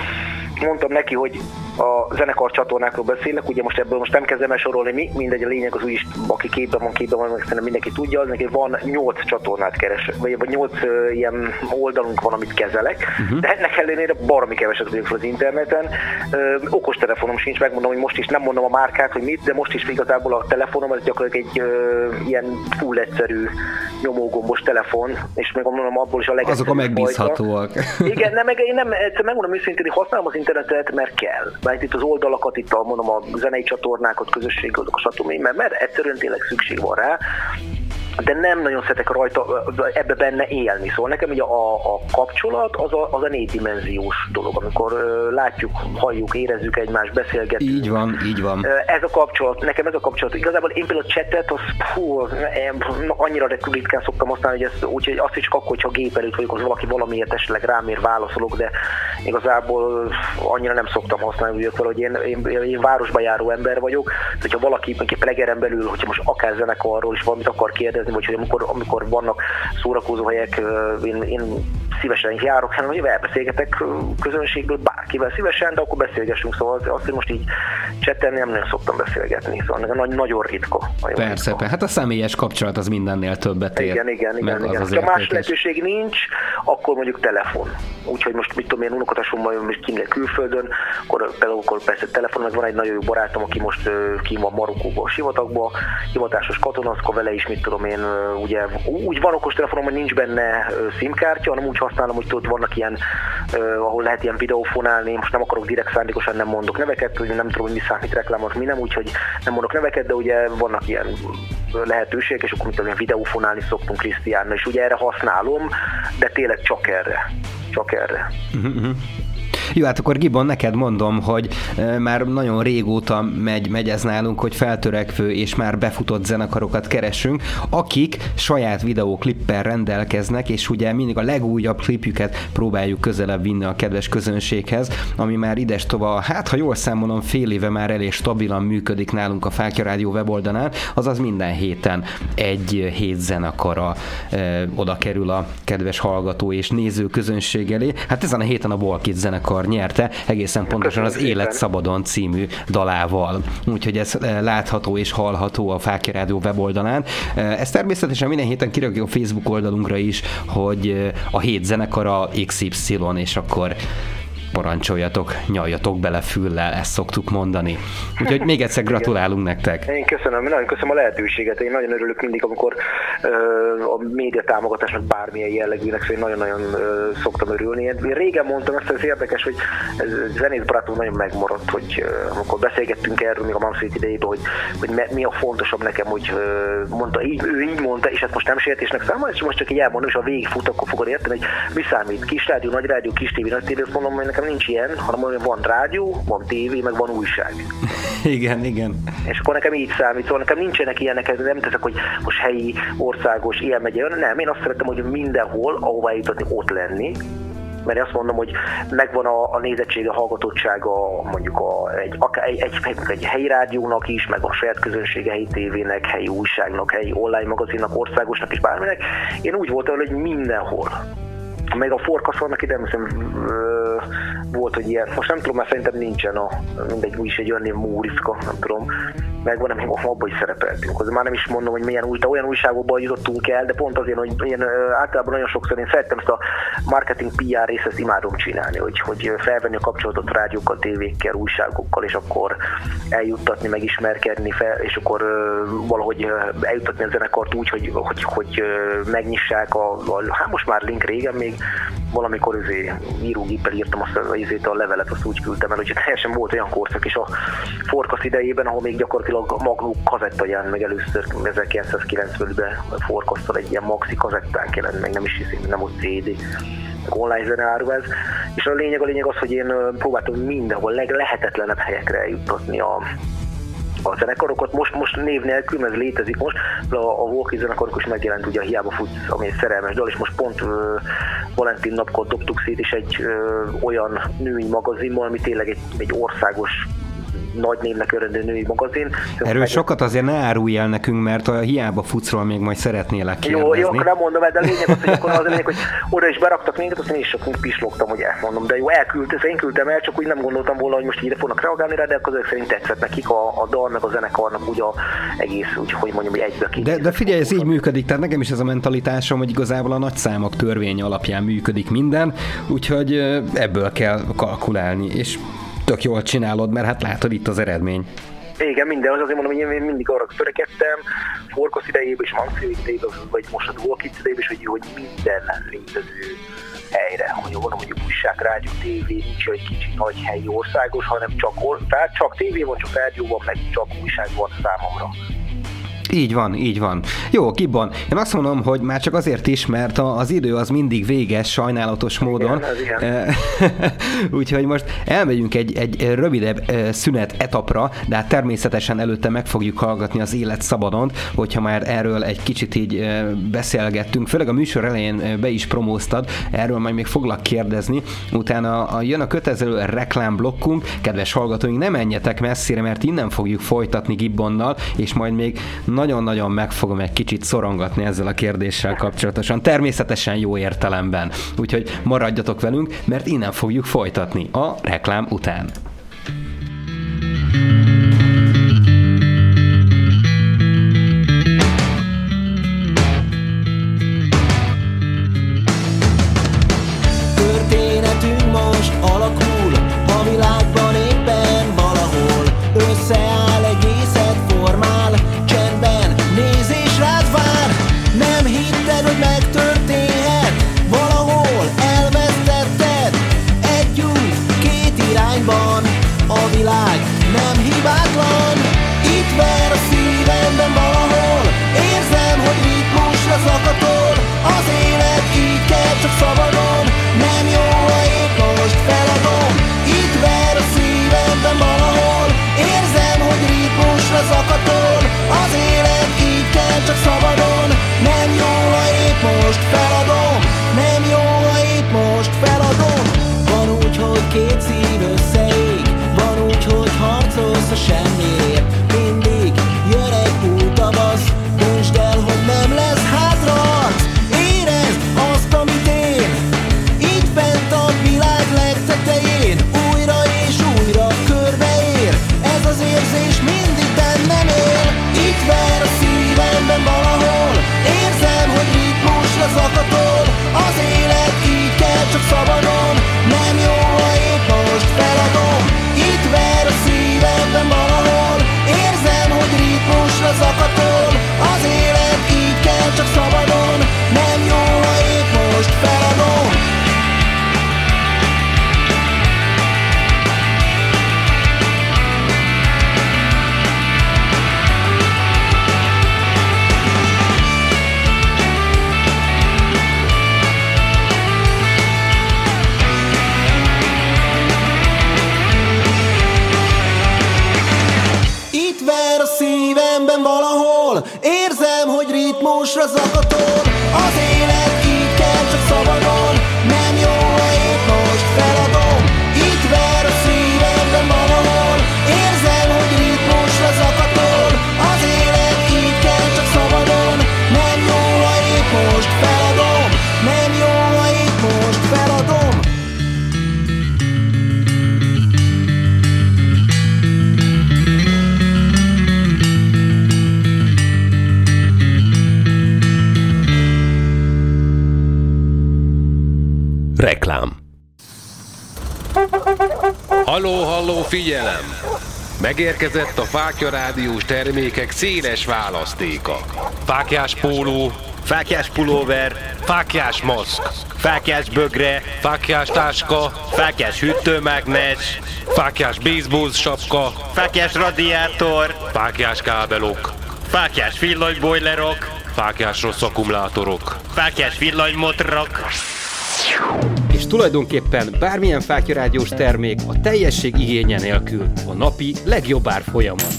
mondtam neki, hogy a zenekar csatornákról beszélnek, ugye most ebből most nem kezdem el sorolni mi, mindegy, a lényeg az úgyis, aki képben van, képben van, szerintem mindenki tudja, az neki van 8 csatornát keres, vagy, vagy 8 uh, ilyen oldalunk van, amit kezelek, uh-huh. de ennek ellenére baromi keveset vagyok fel az interneten. Uh, okos telefonom sincs, megmondom, hogy most is nem mondom a márkát, hogy mit, de most is igazából a telefonom, ez gyakorlatilag egy uh, ilyen full egyszerű nyomógombos telefon, és még mondom, abból is a legegyszerűbb. Azok a megbízhatóak. Igen, nem, meg, én nem, egyszer megmondom őszintén, hogy használom az internetet, mert kell. Mert itt az oldalakat, itt a, mondom, a zenei csatornákat, közösségi stb. Mert, mert egyszerűen tényleg szükség van rá de nem nagyon szeretek rajta ebbe benne élni. Szóval nekem ugye a, a kapcsolat az a, az a négydimenziós dolog, amikor látjuk, halljuk, érezzük egymást, beszélgetünk. Így van, így van. Ez a kapcsolat, nekem ez a kapcsolat. Igazából én például a chatet, az hú, annyira ritkán szoktam használni, hogy ez, úgyhogy azt is csak akkor, hogyha gép előtt vagyok, az valaki valamiért esetleg rám ér válaszolok, de igazából annyira nem szoktam használni, úgy hogy én, én, én, városba járó ember vagyok, hogyha valaki mondjuk plegeren belül, hogyha most akár zenekarról is valamit akar kérdezni, vagy hogy amikor, amikor vannak szórakozó helyek, én, én szívesen járok, hanem hogy elbeszélgetek közönségből bárkivel szívesen, de akkor beszélgessünk, szóval azt, hogy most így csetelni nem nagyon szoktam beszélgetni, szóval nagy, nagyon ritka. Nagyon Persze, ritka. hát a személyes kapcsolat az mindennél többet ér. Igen, igen, igen. igen. Ha más lehetőség nincs, akkor mondjuk telefon. Úgyhogy most mit tudom én, unokatásommal most kim külföldön, akkor például akkor persze telefon, meg van egy nagyon jó barátom, aki most kim van Marokkóban, a sivatagban, hivatásos katona, akkor vele is, mit tudom én, ugye úgy van okos telefonom, hogy nincs benne SIM-kártya, hanem úgy használom, hogy tudod, vannak ilyen, ahol lehet ilyen videófonálni, most nem akarok direkt szándékosan nem mondok neveket, hogy nem tudom, hogy mi számít reklámot, mi nem, úgyhogy nem mondok neveket, de ugye vannak ilyen lehetőségek, és akkor mit tudom, videófonálni szoktunk Krisztiánnal, és ugye erre használom, de tényleg csak erre. Csak erre. Uh-huh. Jó, hát akkor Gibon, neked mondom, hogy már nagyon régóta megy, megy ez nálunk, hogy feltörekvő és már befutott zenekarokat keresünk, akik saját videóklippel rendelkeznek, és ugye mindig a legújabb klipjüket próbáljuk közelebb vinni a kedves közönséghez, ami már ides tova, hát ha jól számolom, fél éve már elég stabilan működik nálunk a Fákja Rádió weboldalán, azaz minden héten egy hét zenekara e, oda kerül a kedves hallgató és néző közönség elé. Hát ezen a héten a Bolkit zenekar zenekar nyerte, egészen pontosan az Élet Szabadon című dalával. Úgyhogy ez eh, látható és hallható a Fákja Rádió weboldalán. Eh, ezt természetesen minden héten kirakjuk a Facebook oldalunkra is, hogy eh, a hét zenekara XY, és akkor parancsoljatok, nyaljatok bele füllel, ezt szoktuk mondani. Úgyhogy még egyszer gratulálunk nektek. Én köszönöm, nagyon köszönöm a lehetőséget. Én nagyon örülök mindig, amikor a média támogatásnak bármilyen jellegűnek, szóval nagyon-nagyon uh, szoktam örülni. Én régen mondtam, ezt ez érdekes, hogy zenész barátom nagyon megmaradt, hogy amikor beszélgettünk erről még a Mamszét idejében, hogy, hogy mi a fontosabb nekem, hogy mondta, így, ő így mondta, és ezt most nem sértésnek számol, és most csak így elmondom, és a végig fut, akkor fogod érteni, hogy mi számít, kis rádió, nagy rádió, kis tévé, nagy tévé, mondom, hogy nekem nekem nincs ilyen, hanem van rádió, van tévé, meg van újság. igen, igen. És akkor nekem így számít, szóval nekem nincsenek ilyenek, nem teszek, hogy most helyi, országos, ilyen megye, nem, én azt szeretem, hogy mindenhol, ahová jutatni, ott lenni, mert én azt mondom, hogy megvan a, a nézettsége, a hallgatottsága mondjuk a, egy, akár egy, egy, egy, egy helyi rádiónak is, meg a saját közönsége, helyi tévének, helyi újságnak, helyi online magazinnak, országosnak is bárminek. Én úgy voltam, hogy mindenhol meg a forkasz vannak ide, hiszem, volt, hogy ilyen, most nem tudom, mert szerintem nincsen a, mindegy, úgyis egy olyan név Múriszka, nem tudom, megvan, ami abban is szerepeltünk. Az már nem is mondom, hogy milyen új, de olyan újságokban jutottunk el, de pont azért, hogy én általában nagyon sokszor én szerettem ezt a marketing PR részt, ezt imádom csinálni, hogy, hogy felvenni a kapcsolatot rádiókkal, tévékkel, újságokkal, és akkor eljuttatni, megismerkedni, fel, és akkor valahogy eljuttatni a zenekart úgy, hogy, hogy, hogy megnyissák a, a, hát most már link régen még, valamikor izé, írógéppel írtam azt a, izét, a levelet, azt úgy küldtem el, hogy teljesen volt olyan korszak is a forkasz idejében, ahol még gyakorlatilag a Magnum kazetta jelent meg először 1990-ben forkasztal egy ilyen maxi kazettán jelent meg, nem is hiszem, nem ott CD online zeneáru ez. És a lényeg a lényeg az, hogy én próbáltam mindenhol leglehetetlenebb helyekre eljuttatni a, a zenekarokat. Most, most név nélkül, ez létezik most, a, a Walkie zenekarok is megjelent ugye a Hiába futsz, ami egy szerelmes dal, és most pont uh, Valentin napkor dobtuk szét is egy uh, olyan női magazinban, ami tényleg egy, egy országos nagy névnek öröndő női magazin. Erről sokat azért ne árulj el nekünk, mert a hiába futszról még majd szeretnélek kérdezni. Jó, jó, akkor nem mondom de a lényeg az, hogy akkor az a lényeg, hogy oda is beraktak minket, azt én is csak pislogtam, hogy elmondom, de jó, elküldte, én küldtem el, csak úgy nem gondoltam volna, hogy most ide fognak reagálni rá, de akkor ezek szerint tetszett nekik a, a dal, meg a zenekarnak úgy a egész, úgy, hogy mondjam, hogy egybe ki. De, de figyelj, ez így működik, tehát nekem is ez a mentalitásom, hogy igazából a nagyszámok törvény alapján működik minden, úgyhogy ebből kell kalkulálni, és tök jól csinálod, mert hát látod itt az eredmény. Igen, minden, az azért mondom, hogy én mindig arra törekedtem, Forkosz idejében és Manfred idejében, vagy most a Dual Kids idejében, hogy, hogy minden létező helyre, hogy mondom, hogy újság, rádió, tévé, nincs egy kicsi nagy helyi országos, hanem csak, tehát csak tévé van, csak rádió van, meg csak újság van számomra. Így van, így van. Jó, Kibban, én azt mondom, hogy már csak azért is, mert az idő az mindig véges, sajnálatos módon. Igen. Úgyhogy most elmegyünk egy, egy rövidebb szünet etapra, de hát természetesen előtte meg fogjuk hallgatni az élet szabadon, hogyha már erről egy kicsit így beszélgettünk, főleg a műsor elején be is promóztad, erről majd még foglak kérdezni, utána a, jön a kötelező reklámblokkunk, kedves hallgatóink, nem menjetek messzire, mert innen fogjuk folytatni Gibbonnal, és majd még nagyon-nagyon meg fogom egy kicsit szorongatni ezzel a kérdéssel kapcsolatosan, természetesen jó értelemben. Úgyhogy maradjatok velünk, mert innen fogjuk folytatni a reklám után. irányban Megérkezett a Fákja Rádiós termékek széles választéka. Fákjás póló, Fákjás pulóver, fákjás maszk, fákjás bögre, fákjás táska, fákjás hűtőmágnes, fákjás baseball sapka, fákjás radiátor, fákjás kábelok, fákjás villanybojlerok, fákjás rossz akkumulátorok. fákjás villanymotorok. Tulajdonképpen bármilyen fákjarádiós termék a teljesség igénye nélkül a napi legjobb árfolyamon.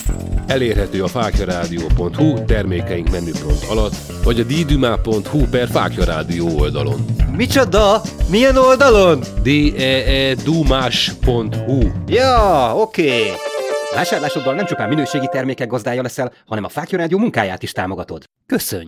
Elérhető a fákjarádió.hu termékeink menüpont alatt, vagy a ddumá.hu per fákjarádió oldalon. Micsoda? Milyen oldalon? d e e Ja, oké. Okay. Vásárlásoddal nem csupán minőségi termékek gazdája leszel, hanem a Fákja Rádió munkáját is támogatod. Köszönj!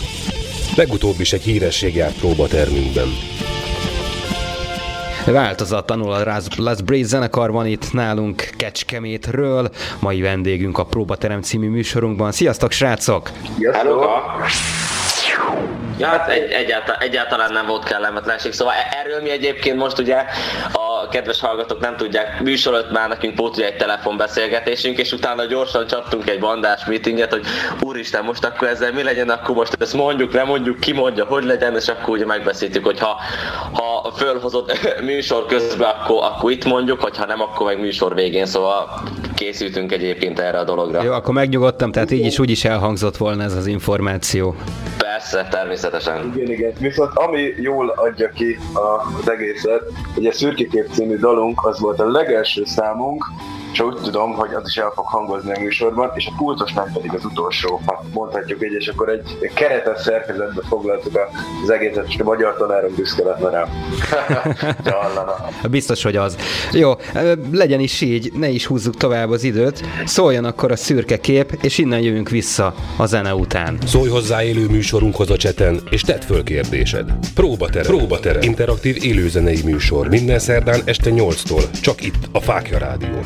Legutóbb is egy híresség járt próbatermünkben. Változatlanul a Las- Brace zenekar van itt nálunk Kecskemétről. Mai vendégünk a Próbaterem című műsorunkban. Sziasztok, srácok! Hello. Ja, hát egy, egyáltalán, egyáltalán nem volt kellemetlenség. Szóval e- erről mi egyébként most ugye a kedves hallgatók nem tudják, műsor előtt már nekünk volt ugye egy telefonbeszélgetésünk, és utána gyorsan csaptunk egy bandás meetinget, hogy úristen, most akkor ezzel mi legyen, akkor most ezt mondjuk, nem mondjuk, ki mondja, hogy legyen, és akkor ugye megbeszéltük, hogy ha, ha fölhozott műsor közben, akkor, akkor itt mondjuk, hogy ha nem, akkor meg műsor végén, szóval készültünk egyébként erre a dologra. Jó, akkor megnyugodtam, tehát így is úgy is elhangzott volna ez az információ. Persze, természetesen. Igen, igen. Viszont ami jól adja ki az egészet, hogy a Szürkikép című dalunk az volt a legelső számunk, és úgy tudom, hogy az is el fog hangozni a műsorban, és a pultos nem pedig az utolsó, ha mondhatjuk így, és akkor egy keretes szerkezetbe foglaltuk a- az egészet, és a magyar tanárom büszke lenne rá. Biztos, hogy az. Jó, legyen is így, ne is húzzuk tovább az időt. Szóljon akkor a szürke kép, és innen jövünk vissza a zene után. Szólj hozzá élő műsorunkhoz a cseten, és tedd föl kérdésed. Próbaterem. Próbaterem. Interaktív élőzenei műsor. Minden szerdán este 8-tól. Csak itt, a Fákja Rádión.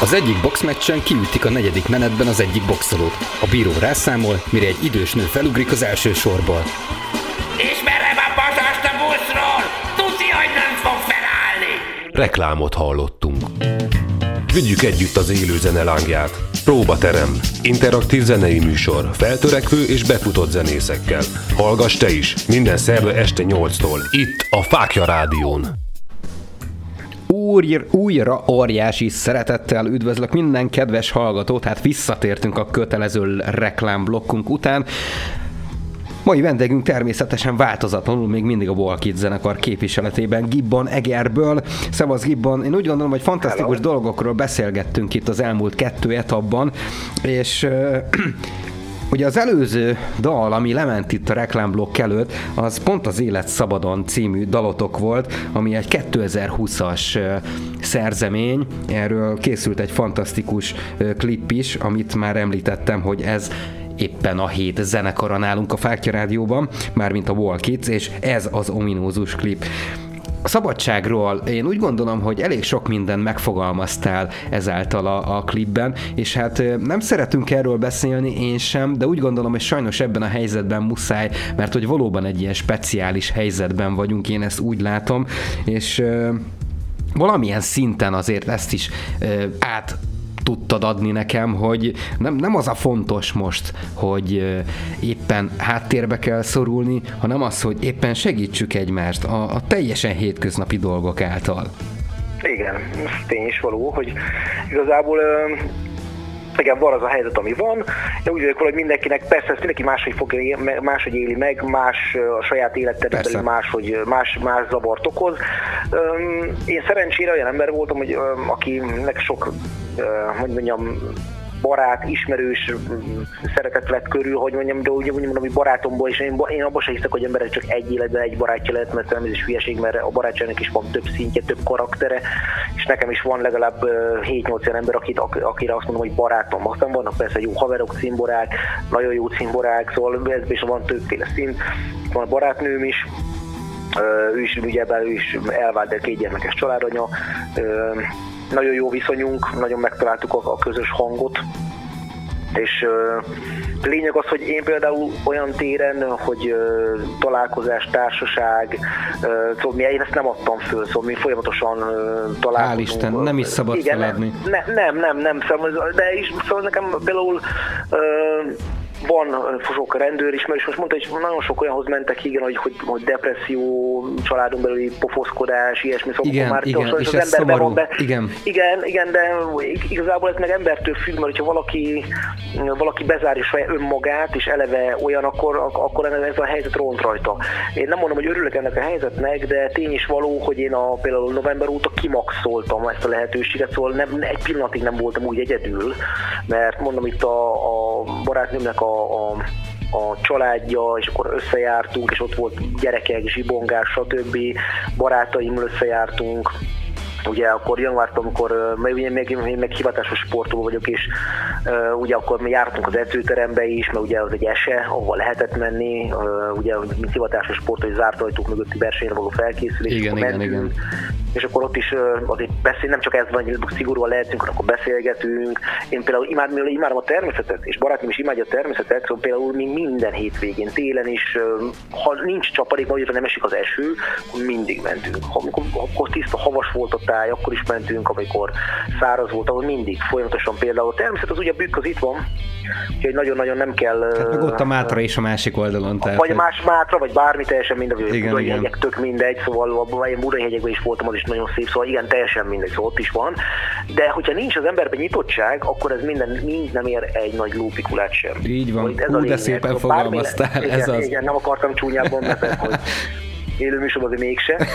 Az egyik boxmeccsen kiütik a negyedik menetben az egyik boxolót. A bíró rászámol, mire egy idős nő felugrik az első sorból. Ismerem a pasast a buszról! Tudja, hogy nem fog felállni! Reklámot hallottunk. Vigyük együtt az élő zene lángját. Próbaterem. Interaktív zenei műsor. Feltörekvő és befutott zenészekkel. Hallgass te is. Minden szerve este 8-tól. Itt a Fákja Rádión. Úr, újra óriási szeretettel üdvözlök minden kedves hallgatót, hát visszatértünk a kötelező reklámblokkunk után. Mai vendégünk természetesen változatlanul még mindig a Walkit zenekar képviseletében Gibbon Egerből. Szevasz Gibbon, én úgy gondolom, hogy fantasztikus dolgokról beszélgettünk itt az elmúlt kettő etapban, és Ugye az előző dal, ami lement itt a reklámblokk előtt, az pont az Élet Szabadon című dalotok volt, ami egy 2020-as szerzemény. Erről készült egy fantasztikus klip is, amit már említettem, hogy ez éppen a hét zenekara nálunk a Fákja Rádióban, mármint a Wall Kids, és ez az ominózus klip. A szabadságról. Én úgy gondolom, hogy elég sok minden megfogalmaztál ezáltal a, a klipben, és hát nem szeretünk erről beszélni, én sem, de úgy gondolom, hogy sajnos ebben a helyzetben muszáj, mert hogy valóban egy ilyen speciális helyzetben vagyunk, én ezt úgy látom, és valamilyen szinten azért ezt is át tudtad adni nekem, hogy nem, nem az a fontos most, hogy éppen háttérbe kell szorulni, hanem az, hogy éppen segítsük egymást a, a teljesen hétköznapi dolgok által. Igen, ez tény is való, hogy igazából igen, van az a helyzet, ami van. Én úgy vagyok, hogy mindenkinek, persze ezt mindenki máshogy, fogja, máshogy éli meg, más a saját életterében máshogy, más, más zavart okoz. Én szerencsére olyan ember voltam, hogy akinek sok, hogy mondjam, barát, ismerős szeretet lett körül, hogy mondjam, de úgy mondjam, hogy barátomból, és én, én abban sem hiszek, hogy emberek csak egy életben egy barátja lehet, mert nem ez is hülyeség, mert a barátságnak is van több szintje, több karaktere, és nekem is van legalább 7-8 olyan ember, akit, akire azt mondom, hogy barátom. Aztán vannak persze jó haverok, cimborák, nagyon jó cimborák, szóval ez is van többféle szint. Van a barátnőm is, ő is ugye ő is elvált, de két gyermekes családanya, nagyon jó viszonyunk, nagyon megtaláltuk a, a közös hangot, és lényeg az, hogy én például olyan téren, hogy találkozás, társaság, szóval mi, én ezt nem adtam föl, szóval mi folyamatosan találkozunk. Hál' Isten, nem is szabad Igen, feladni. Ne, nem, nem, nem, szóval, de is, szóval nekem például van sok rendőr is, mert is most mondta, hogy nagyon sok olyanhoz mentek, igen, hogy, hogy, hogy depresszió, családon belüli pofoszkodás, ilyesmi, szóval igen, már igen, és az emberben van be. Igen. igen. igen, de igazából ez meg embertől függ, mert hogyha valaki, valaki bezárja saját önmagát, és eleve olyan, akkor, akkor ez a helyzet ront rajta. Én nem mondom, hogy örülök ennek a helyzetnek, de tény is való, hogy én a, például november óta kimaxoltam ezt a lehetőséget, szóval nem, egy pillanatig nem voltam úgy egyedül, mert mondom itt a, a barátnőmnek a a, a családja, és akkor összejártunk, és ott volt gyerekek, zsibongás, stb. Barátaimmal összejártunk, ugye akkor januárban, amikor ugye még, még, még hivatásos sportoló vagyok, és uh, ugye akkor mi jártunk az edzőterembe is, mert ugye az egy ese, ahova lehetett menni, uh, ugye mint hivatásos sportoló, hogy zárt ajtók mögötti versenyre való felkészülés. Igen, igen, mentünk, igen és akkor ott is azért beszél, nem csak ez van, hogy szigorúan lehetünk, hanem akkor beszélgetünk. Én például imád, imádom a természetet, és barátom is imádja a természetet, szóval például mi minden hétvégén, télen is, ha nincs csapadék, vagy nem esik az eső, akkor mindig mentünk. Ha, amikor, akkor tiszta havas volt a táj, akkor is mentünk, amikor száraz volt, akkor mindig folyamatosan például természet, az ugye a bükk az itt van, úgyhogy nagyon-nagyon nem kell... Hát meg ott a Mátra is a másik oldalon. Tehát, vagy más Mátra, vagy bármi teljesen mindegy, igen, Budai igen. hegyek, tök mindegy, szóval én Budai hegyekben is voltam, az is nagyon szép, szóval igen, teljesen mindegy, szóval ott is van. De hogyha nincs az emberben nyitottság, akkor ez minden mind nem ér egy nagy lópikulát sem. Így van, ez Hú, de szépen szóval fogalmaztál, bármi, ez igen, az. Igen, nem akartam csúnyában, mert hogy élő műsorban azért mégse,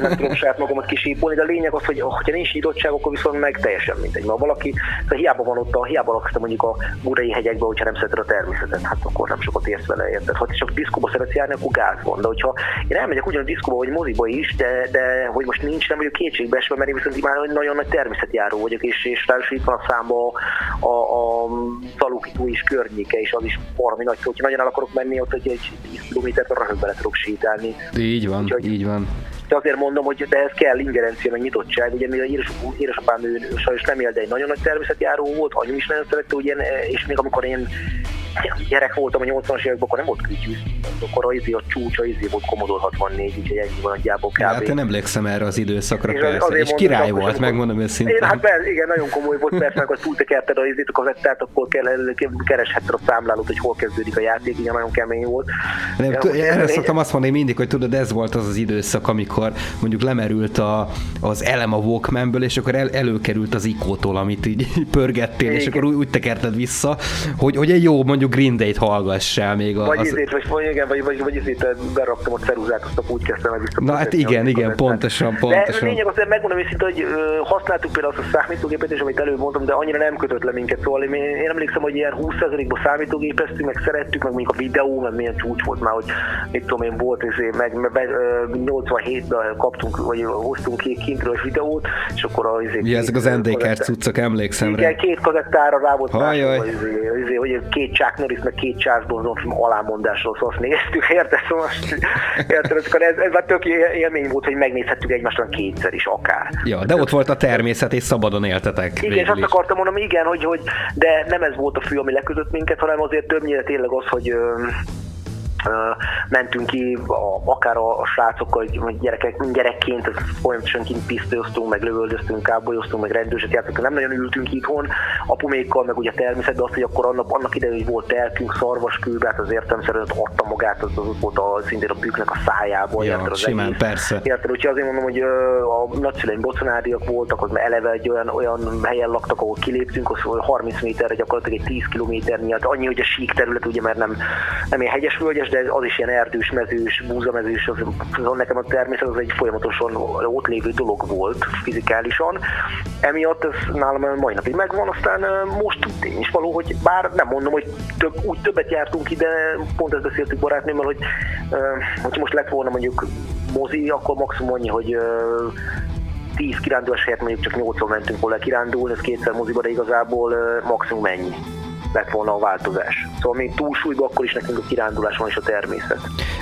nem tudom saját magamat kisípolni, de a lényeg az, hogy ha nincs nyitottság, akkor viszont meg teljesen mindegy. Mert valaki, tehát hiába van ott, a, hiába laksz mondjuk a Burai hegyekben, hogyha nem szereted a természetet, hát akkor nem sokat érsz vele, érted? Ha csak diszkóba szeretsz járni, akkor gáz van. De hogyha én elmegyek ugyan a diszkóba vagy moziba is, de, de hogy most nincs, nem vagyok kétségbeesve, mert én viszont már nagyon nagy természetjáró vagyok, és, és ráadásul itt van a számba a, a, a is környéke, és az is valami nagy, hogyha nagyon el akarok menni, ott egy, egy 10 kilométert röhögbe le tudok sétálni. Így így van, Úgyhogy, így van. De azért mondom, hogy de ez kell ingerencia, meg nyitottság. Ugye mi a édesapám ő sajnos nem él, de egy nagyon nagy természetjáró volt, anyum is nagyon szerette, ugye, és még amikor én gyerek voltam a 80-as években, akkor nem volt kütyű. Akkor a, izé, a csúcsa izé volt Commodore 64, úgyhogy ennyi van nagyjából kb. Hát én emlékszem erre az időszakra és persze, és király volt, volt megmondom őszintén. Én, hát persze, igen, nagyon komoly volt, persze, amikor túltekerted a izét, a kazettát, akkor kell, kereshetted a számlálót, hogy hol kezdődik a játék, igen, nagyon kemény volt. Nem, ja, erre szoktam azt mondani mindig, hogy tudod, ez volt az az időszak, amikor mondjuk lemerült a, az elem a Walkmanből, és akkor el, előkerült az ikótól, amit így pörgettél, igen. és akkor úgy, úgy tekerted vissza, hogy, hogy egy jó mondjuk mondjuk Green Day-t hallgassál még. Vagy az... izét, vagy, igen, vagy, vagy, vagy izét beraktam a ceruzát, azt úgy kezdtem el. Na hát igen, igen, pontosan, pontosan. De lényeg az, hogy megmondom őszintén, hogy használtuk például azt a számítógépet is, amit előbb mondtam, de annyira nem kötött le minket. Szóval én, én emlékszem, hogy ilyen 20%-ban számítógépeztünk, meg szerettük, meg mondjuk a videó, meg milyen csúcs volt már, hogy mit tudom én, volt, izé, meg, meg 87-ben kaptunk, vagy hoztunk ki kintről videót, és akkor az... Izé, ezek az NDK cuccok, emlékszem igen, két kazettára rá volt. Izé, izé, hogy két Chuck Norris, meg két Charles Bronson film alámondásról, szóval azt néztük, érted? Szóval érted, ez, ez már tök élmény volt, hogy megnézhettük egymástól kétszer is akár. Ja, de ott volt a természet, és szabadon éltetek. Igen, és azt akartam mondani, igen, hogy, hogy de nem ez volt a fő, ami lekötött minket, hanem azért többnyire tényleg az, hogy mentünk ki, a, akár a, a srácokkal, vagy gyerekek, gyerekként folyamatosan kint pisztőztünk, meg lövöldöztünk, kábolyoztunk, meg rendőrset játszottunk, nem nagyon ültünk itthon, apumékkal, meg ugye természetben azt, hogy akkor annak, annak idején, hogy volt telkünk, szarvaskőbe, hát az értelmszerűen adta magát, az, az volt a, szintén a büknek a szájába. Ja, érted, az simán, egész. persze. Érted, úgyhogy azért mondom, hogy a nagyszüleim boconáriak voltak, az eleve egy olyan, olyan helyen laktak, ahol kiléptünk, az 30 méterre gyakorlatilag egy 10 kilométernyi, hát annyi, hogy a sík terület, ugye, mert nem, nem ilyen hegyes völgyes, de az is ilyen erdős, mezős, búzamezős, az, az nekem a természet az egy folyamatosan ott lévő dolog volt fizikálisan. Emiatt ez nálam mai napig megvan, aztán most tény is való, hogy bár nem mondom, hogy több, úgy többet jártunk ide, pont ezt beszéltük barátnőmmel, hogy hogyha most lett volna mondjuk mozi, akkor maximum annyi, hogy 10 kirándulás helyett mondjuk csak 8 mentünk volna kirándulni, ez kétszer moziba, de igazából maximum ennyi lett volna a változás. Szóval még túlsúlyban akkor is nekünk a kirándulás van és a természet.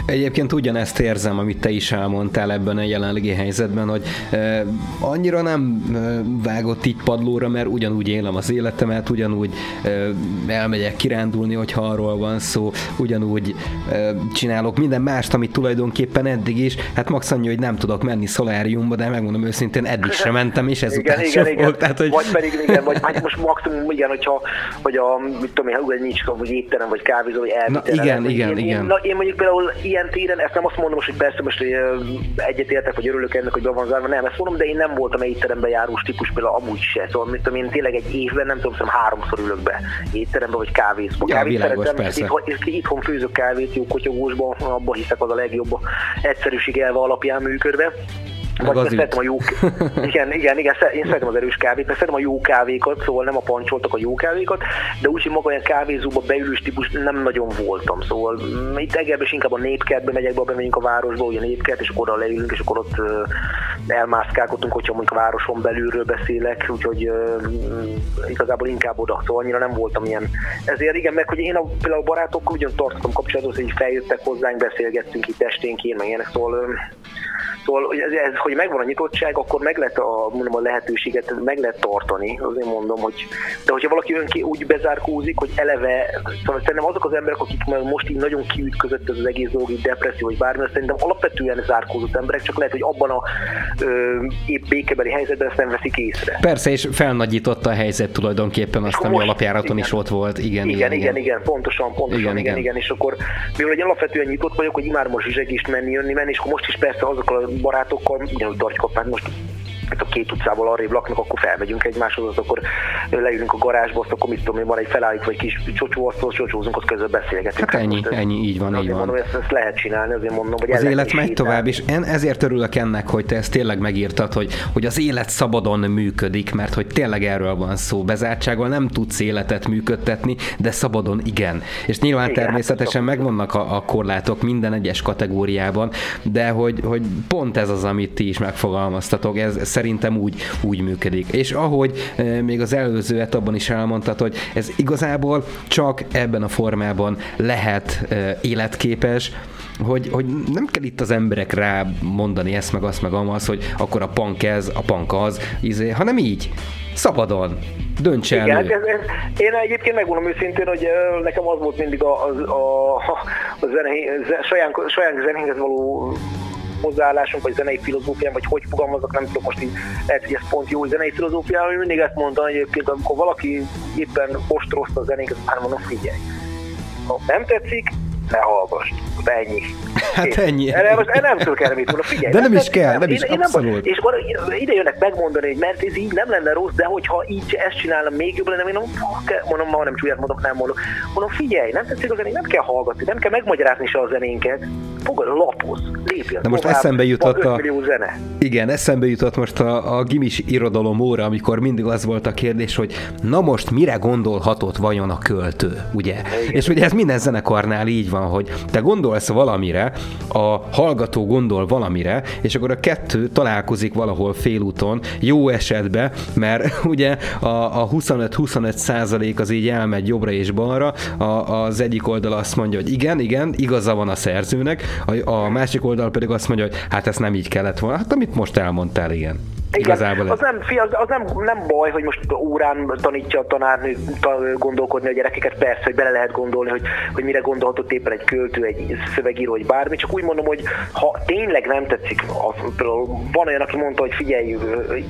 Egyébként ugyanezt érzem, amit te is elmondtál ebben a jelenlegi helyzetben, hogy eh, annyira nem eh, vágott így padlóra, mert ugyanúgy élem az életemet, ugyanúgy eh, elmegyek kirándulni, hogyha arról van szó, ugyanúgy eh, csinálok minden mást, amit tulajdonképpen eddig is. Hát max annyi, hogy nem tudok menni szoláriumba, de megmondom őszintén, eddig sem mentem, és ezután igen, sem igen, igen. Tehát, hogy... Vagy pedig igen, vagy hát most maximum igen, hogyha, hogy a mit tudom én, hogy nincs vagy étterem, vagy kávézó, vagy elvitelem. Na, igen, igen, én, igen. Én, na, én mondjuk például ilyen téren, ezt nem azt mondom hogy persze most hogy egyetértek, vagy örülök ennek, hogy be van zárva, nem ezt mondom, de én nem voltam étterembe járós típus például amúgy se. Szóval mit tudom én tényleg egy évben nem tudom, szóval háromszor ülök be étterembe, vagy kávézba. Ja, kávét világos, szeretem, persze. Itthon, itthon főzök kávét, jó kotyogósban, abban hiszek az a legjobb egyszerűség elve alapján működve. Vagy az szeretem a jó... igen, igen, igen, én szeretem az erős kávét, mert szeretem a jó kávékat, szóval nem a pancsoltak a jó kávékat, de úgy, hogy maga olyan kávézóba beülős típus nem nagyon voltam. Szóval mm, itt Egerben is inkább a népkertbe megyek be, bemegyünk a városba, ugye népkert, és akkor oda leülünk, és akkor ott elmászkálkodunk, hogyha mondjuk a városon belülről beszélek, úgyhogy uh, igazából inkább oda, szóval annyira nem voltam ilyen. Ezért igen, meg hogy én a, például a barátokkal ugyan tartottam kapcsolatot, hogy feljöttek hozzánk, beszélgettünk itt esténként, meg ilyenek, szóval Szóval, hogy, ez, hogy megvan a nyitottság, akkor meg lehet a, mondom, a lehetőséget meg lehet tartani. Azért mondom, hogy de hogyha valaki önké úgy bezárkózik, hogy eleve, szóval szerintem azok az emberek, akik most így nagyon kiütközött ez az egész dolog, így depresszió, vagy bármi, szerintem alapvetően zárkózott emberek, csak lehet, hogy abban a ö, épp békebeli helyzetben ezt nem veszik észre. Persze, és felnagyította a helyzet tulajdonképpen azt, ami alapjáraton igen. is ott volt. Igen, igen, igen, igen, igen pontosan, pontosan, igen, igen, igen, igen. és akkor mivel egy alapvetően nyitott vagyok, hogy imádom a zsizsegést menni, jönni, menni, és akkor most is persze azokkal a barátokkal, ugyanúgy tartjuk a most hát a két utcával arrébb laknak, akkor felmegyünk egymáshoz, akkor leülünk a garázsba, azt akkor mit tudom én, van egy felállítva egy kis csocsóasztal, csocsózunk, az közben beszélgetünk. Hát ennyi, hát ennyi, így van, így van. Mondom, ezt, ezt, lehet csinálni, azért mondom, hogy Az élet megy tovább, és én ezért örülök ennek, hogy te ezt tényleg megírtad, hogy, hogy az élet szabadon működik, mert hogy tényleg erről van szó. Bezártsággal nem tudsz életet működtetni, de szabadon igen. És nyilván igen, természetesen hát, megvannak a, a korlátok minden egyes kategóriában, de hogy, hogy pont ez az, amit ti is megfogalmaztatok, ez szerintem úgy, úgy működik. És ahogy e, még az előző etapban is elmondtad, hogy ez igazából csak ebben a formában lehet e, életképes, hogy, hogy nem kell itt az emberek rá mondani ezt, meg azt, meg amaz, hogy akkor a punk ez, a punk az, izé, hanem így, szabadon, dönts el. Igen, ez, ez, én egyébként megmondom őszintén, hogy nekem az volt mindig a, a, a, a zene, saján, saján zenéhez való hozzáállásunk, vagy zenei filozófián, vagy hogy fogalmazok, nem tudom most így, lehet, hogy ez pont jó zenei filozófián, hogy mindig ezt mondtam egyébként, amikor valaki éppen ostrozta a zenénket, már mondom, figyelj, ha nem tetszik, ne hallgass. Ennyi. Hát Kész. ennyi. Erre, most, nem tudok erre mit mondani. Figyelj, De nem is kell, nem is, én, én abszolút. és akkor ide jönnek megmondani, hogy mert ez így nem lenne rossz, de hogyha így ezt csinálom, még jobb lenne, én mondom, fuck, mondom, ma nem csúlyát mondok, nem mondok. Mondom, figyelj, nem tetszik a zenénk, nem kell hallgatni, nem kell megmagyarázni se a zenénket. Fogad, lapoz, lépj Na most tovább, eszembe jutott a- 5 millió zene. Igen, eszembe jutott most a, a gimis irodalom óra, amikor mindig az volt a kérdés, hogy na most mire gondolhatott vajon a költő, ugye? Igen. És ugye ez minden zenekarnál így van, hogy te gondolsz valamire, a hallgató gondol valamire, és akkor a kettő találkozik valahol félúton, jó esetben, mert ugye a, a 25-25 százalék az így elmegy jobbra és balra, a, az egyik oldal azt mondja, hogy igen, igen, igaza van a szerzőnek, a, a másik oldal pedig azt mondja, hogy hát ez nem így kellett volna. Hát amit most elmondtál, igen. Igazából az nem, fi, az, az nem, nem baj, hogy most órán tanítja a tanárnő ta, gondolkodni a gyerekeket, persze, hogy bele lehet gondolni, hogy, hogy mire gondolhatott éppen egy költő, egy szövegíró, vagy bármi, csak úgy mondom, hogy ha tényleg nem tetszik, az, például van olyan, aki mondta, hogy figyelj,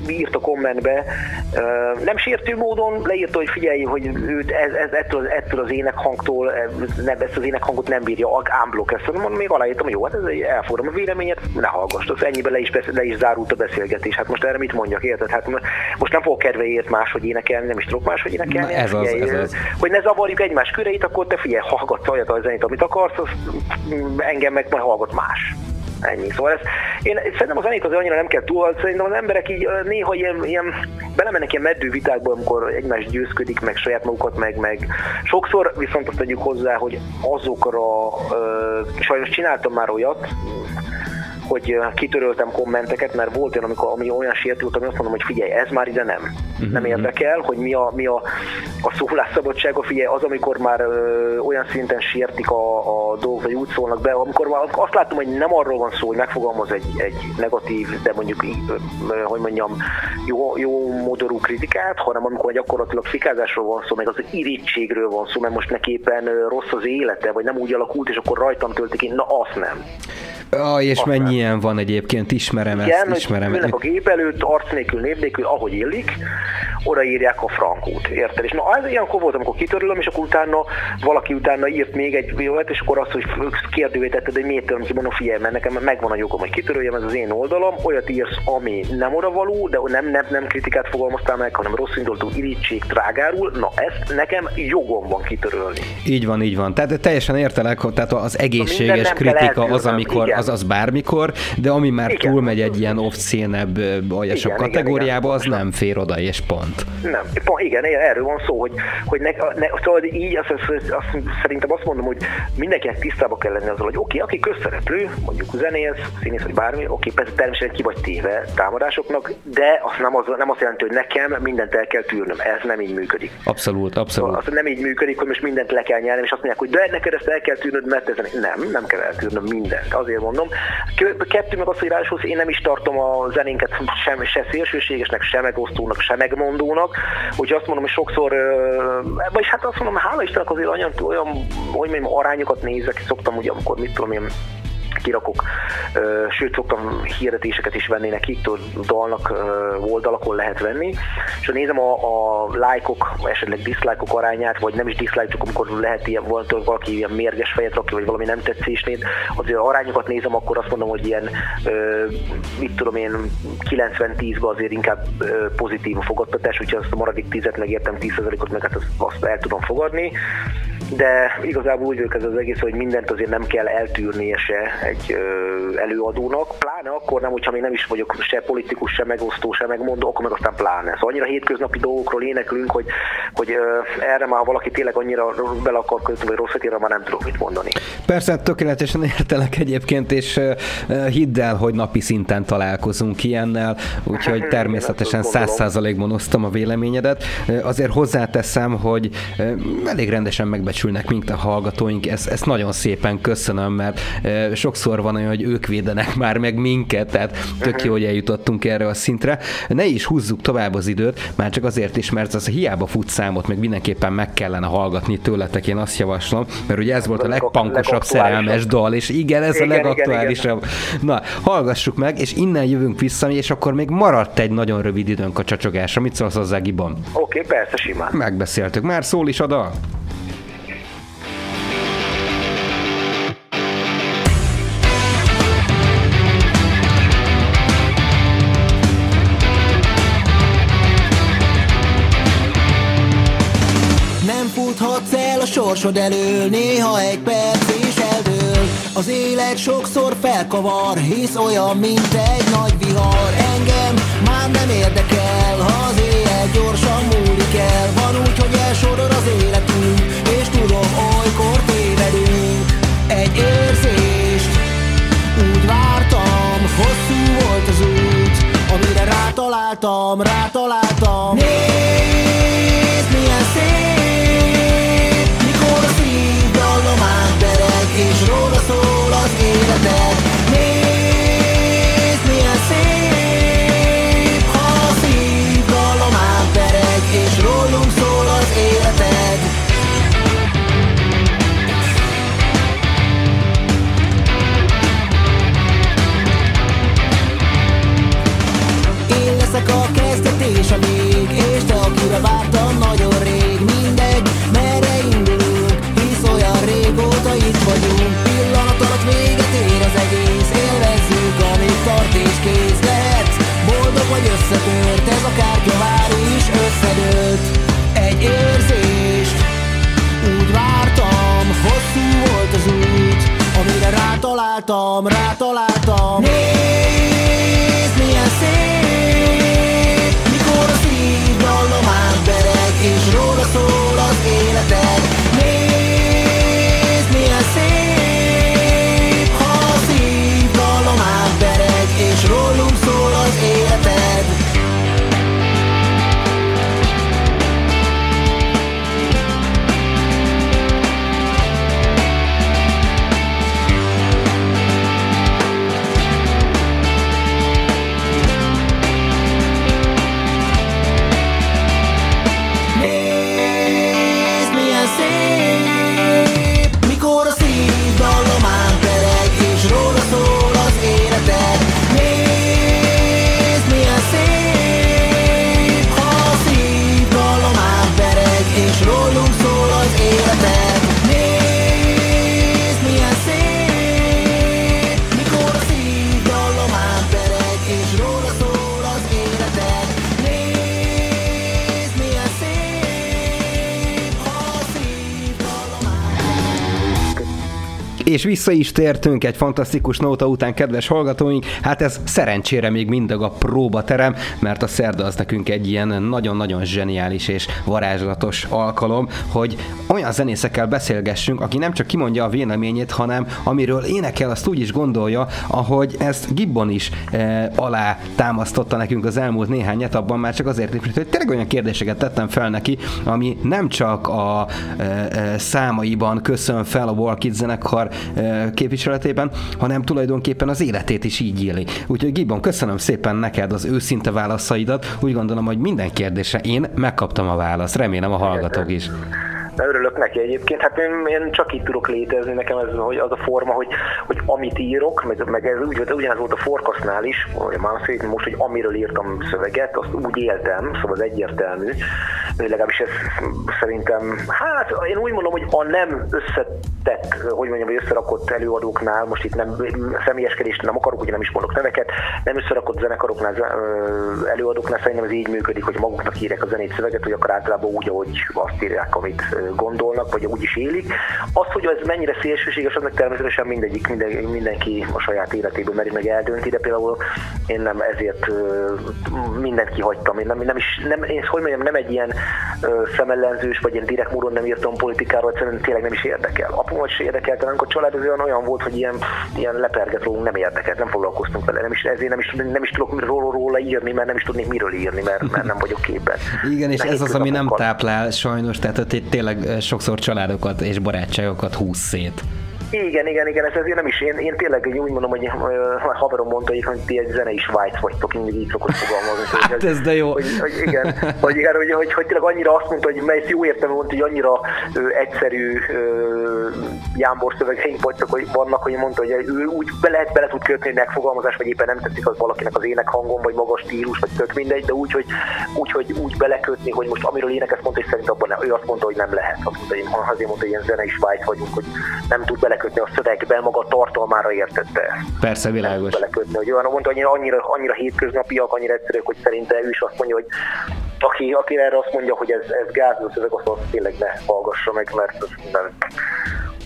írt a kommentbe, nem sértő módon leírta, hogy figyelj, hogy őt ez, ez, ettől, az- ettől az énekhangtól, nem, ezt az énekhangot nem bírja, ámblok ezt, mondom, még aláírtam, hogy jó, hát ez elfogadom a véleményet, ne hallgass, ennyiben le is, le is zárult a beszélgetés. Hát most erre mit mondjak, érted? Hát mo- most nem fogok kedvéért máshogy énekelni, nem is tudok máshogy énekelni. Na, ez az, Figyelj, ez az. Hogy ne zavarjuk egymás köreit, akkor te figyelj, hallgatsz olyat a zenét, amit akarsz, az, engem meg majd hallgat más. Ennyi. Szóval ez, én szerintem a zenét azért annyira nem kell túl, szerintem az emberek így néha ilyen, ilyen belemennek ilyen meddő vitákba, amikor egymás győzködik, meg saját magukat, meg, meg sokszor viszont azt tegyük hozzá, hogy azokra, ö, sajnos csináltam már olyat, hogy kitöröltem kommenteket, mert volt olyan, amikor, ami olyan sértült, ami azt mondom, hogy figyelj, ez már ide nem. Uh-huh. Nem érdekel, hogy mi a, mi a, a szólásszabadsága, figyelj, az, amikor már ö, olyan szinten sértik a, a dolgok, vagy úgy szólnak be, amikor már azt látom, hogy nem arról van szó, hogy megfogalmaz egy, egy negatív, de mondjuk, hogy mondjam, jó, jó modorú kritikát, hanem amikor gyakorlatilag fikázásról van szó, meg az irítségről van szó, mert most neki éppen rossz az élete, vagy nem úgy alakult, és akkor rajtam töltik ki, na azt nem. Ah, és Azt mennyi ilyen van egyébként, ismerem Igen, ezt, ismerem. ülnek a gép előtt, arc nélkül, név nélkül, ahogy illik, odaírják a frankót, érted? És na, ez ilyenkor volt, amikor kitörölöm, és akkor utána valaki utána írt még egy olyat, és akkor azt, hogy kérdővé tetted, hogy miért töröm ki, mondom, figyelj, mert nekem megvan a jogom, hogy kitöröljem, ez az én oldalam, olyat írsz, ami nem odavaló, de nem, nem, nem kritikát fogalmaztál meg, hanem rossz indulatú irítség trágárul, na ezt nekem jogom van kitörölni. Így van, így van. Tehát teljesen értelek, hogy tehát az egészséges kritika az, amikor, igen. Az az bármikor, de ami már Igen. túlmegy egy ilyen off-szénebb, aljasabb Igen, igen, kategóriába, igen. az nem fér oda, és pont. Nem, pont, igen, erről van szó, hogy, hogy ne, ne, szóval így azt, azt, azt, szerintem azt mondom, hogy mindenkinek tisztában kell lenni azzal, hogy oké, aki közszereplő, mondjuk zenész, színész vagy bármi, oké, persze természetesen ki vagy téve támadásoknak, de az nem, az nem azt jelenti, hogy nekem mindent el kell tűrnöm. Ez nem így működik. Abszolút, Szóval abszolút. az nem így működik, hogy most mindent le kell nyelni, és azt mondják, hogy de neked ezt el kell tűrnöd, mert ez nem, nem kell eltűrnöm mindent. Azért mondom. Kettő meg az, hogy ráadásul én nem is tartom a zenénket sem, se szélsőségesnek, se megosztónak, se megmondónak. Úgyhogy azt mondom, hogy sokszor, vagyis hát azt mondom, hála Istennek azért olyan, olyan hogy mondjam, arányokat nézek, szoktam ugye, amikor mit tudom én, kirakok, sőt szoktam hirdetéseket is venni nekik, dalnak oldalakon lehet venni, és ha nézem a, a lájkok, esetleg diszlájkok arányát, vagy nem is diszlájk, csak amikor lehet ilyen, valaki ilyen mérges fejet rakja, vagy valami nem tetszésnél, azért arányokat nézem, akkor azt mondom, hogy ilyen, mit tudom én, 90-10-ben azért inkább pozitív a fogadtatás, úgyhogy azt a maradék 10-et megértem, 10%-ot meg hát azt, azt el tudom fogadni de igazából úgy ez az egész, hogy mindent azért nem kell eltűrnie se egy előadónak, pláne akkor nem, hogyha még nem is vagyok se politikus, se megosztó, se megmondó, akkor meg aztán pláne. Szóval annyira hétköznapi dolgokról éneklünk, hogy, hogy erre már valaki tényleg annyira bele akar kötni, vagy rosszat ír, már nem tudok mit mondani. Persze, tökéletesen értelek egyébként, és hidd el, hogy napi szinten találkozunk ilyennel, úgyhogy természetesen száz százalékban osztom a véleményedet. Azért hozzáteszem, hogy elég rendesen megbecsülnek minket a hallgatóink, ezt, ezt nagyon szépen köszönöm, mert ö, sokszor van olyan, hogy ők védenek már meg minket, tehát tök jó, hogy eljutottunk erre a szintre. Ne is húzzuk tovább az időt, már csak azért is, mert az hiába fut számot, meg mindenképpen meg kellene hallgatni tőletek, én azt javaslom, mert ugye ez volt a A leg- legpankosabb szerelmes dal, és igen, ez Igen, a igen, legaktuálisabb. Na, hallgassuk meg, és innen jövünk vissza, és akkor még maradt egy nagyon rövid időnk a csacsogásra. Mit szólsz hozzá, Gibon? Oké, okay, persze, simán. Megbeszéltük. Már szól is a dal? Sorsod elől Néha egy perc is eldől. Az élet sokszor felkavar Hisz olyan, mint egy nagy vihar. Engem már nem érdekel Ha az éjjel gyorsan múlik el. Van úgy, hogy elsorol az életünk És tudom, olykor tévedünk. Egy érzést úgy vártam Hosszú volt az út Amire rátaláltam, rátaláltam. Nézd, milyen szép És róla szól az életed. Nézd, milyen szép Ha a szív dallamán tereg És rólunk szól az életed. Én leszek a kezdet és a vég És te akire vártam nagyon rátaláltam, rátaláltam. Nézd, És vissza is tértünk egy fantasztikus nóta után, kedves hallgatóink. Hát ez szerencsére még mindig a próbaterem, mert a szerda az nekünk egy ilyen nagyon-nagyon zseniális és varázslatos alkalom, hogy olyan zenészekkel beszélgessünk, aki nem csak kimondja a véleményét, hanem amiről énekel, azt úgy is gondolja, ahogy ezt Gibbon is e, alá támasztotta nekünk az elmúlt néhány etapban, már csak azért, hogy tényleg olyan kérdéseket tettem fel neki, ami nem csak a e, e, számaiban köszön fel a Walkit zenekar e, képviseletében, hanem tulajdonképpen az életét is így éli. Úgyhogy Gibbon, köszönöm szépen neked az őszinte válaszaidat. Úgy gondolom, hogy minden kérdésre én megkaptam a választ. Remélem a hallgatók is. De örülök neki egyébként. Hát én, én csak így tudok létezni, nekem ez hogy az a forma, hogy, hogy amit írok, meg, meg ez úgy, ugyanez volt a Forkasznál is, Manfred, most, hogy amiről írtam szöveget, azt úgy éltem, szóval az egyértelmű. Legalábbis ez szerintem, hát én úgy mondom, hogy a nem összetett, hogy mondjam, vagy összerakott előadóknál, most itt nem személyeskedést nem akarok, ugye nem is mondok neveket, nem összerakott zenekaroknál, előadóknál szerintem ez így működik, hogy maguknak írják a zenét szöveget, hogy akkor általában úgy, ahogy azt írják, amit gondolnak, vagy úgy is élik. Az, hogy ez mennyire szélsőséges, annak természetesen mindegyik, minden, mindenki a saját életéből meri meg eldönti, de például én nem ezért mindent kihagytam. Én nem, nem is, nem, én hogy mondjam, nem egy ilyen szemellenzős, vagy ilyen direkt módon nem írtam politikáról, egyszerűen tényleg nem is érdekel. Apumat is érdekelte, amikor család az olyan, olyan volt, hogy ilyen, ilyen leperget rólunk nem érdekelt, nem foglalkoztunk vele, nem is, ezért nem is, nem is tudok róla, róla írni, mert nem is tudnék miről írni, mert, mert nem vagyok képben. Igen, és Nehéz ez az, ami nem táplál sajnos, tehát hogy itt tényleg eh, sokszor családokat és barátságokat húz szét. Igen, igen, igen, ez ezért nem is, én, én tényleg úgy mondom, hogy ö, haverom mondta, hogy, ti egy zenei Svájc vagytok, én mindig így szokott fogalmazni. Hát hogy, ez de jó. Hogy, hogy igen, hogy, igen hogy, hogy, hogy, tényleg annyira azt mondta, hogy mely jó értem, mondta, hogy annyira ö, egyszerű ö, jámbor szövegeink vagytok, hogy vannak, hogy mondta, hogy ő úgy bele, bele tud kötni egy megfogalmazás, vagy éppen nem tetszik az valakinek az énekhangon, vagy magas stílus, vagy tök mindegy, de úgy, hogy úgy, hogy úgy belekötni, hogy most amiről énekes mondta, és szerint abban nem, ő azt mondta, hogy nem lehet. Azt mondta, hogy azért mondta, hogy ilyen zenei Svájc vagyunk, hogy nem tud belekötni a szövegbe, maga a tartalmára értette ezt Persze, világos. belekötni, hogy olyan mondta, hogy annyira, annyira hétköznapiak, annyira egyszerűek, hogy szerinte ő is azt mondja, hogy aki, aki erre azt mondja, hogy ez, ez gáz, az ezek azt, azt tényleg ne hallgassa meg, mert az nem,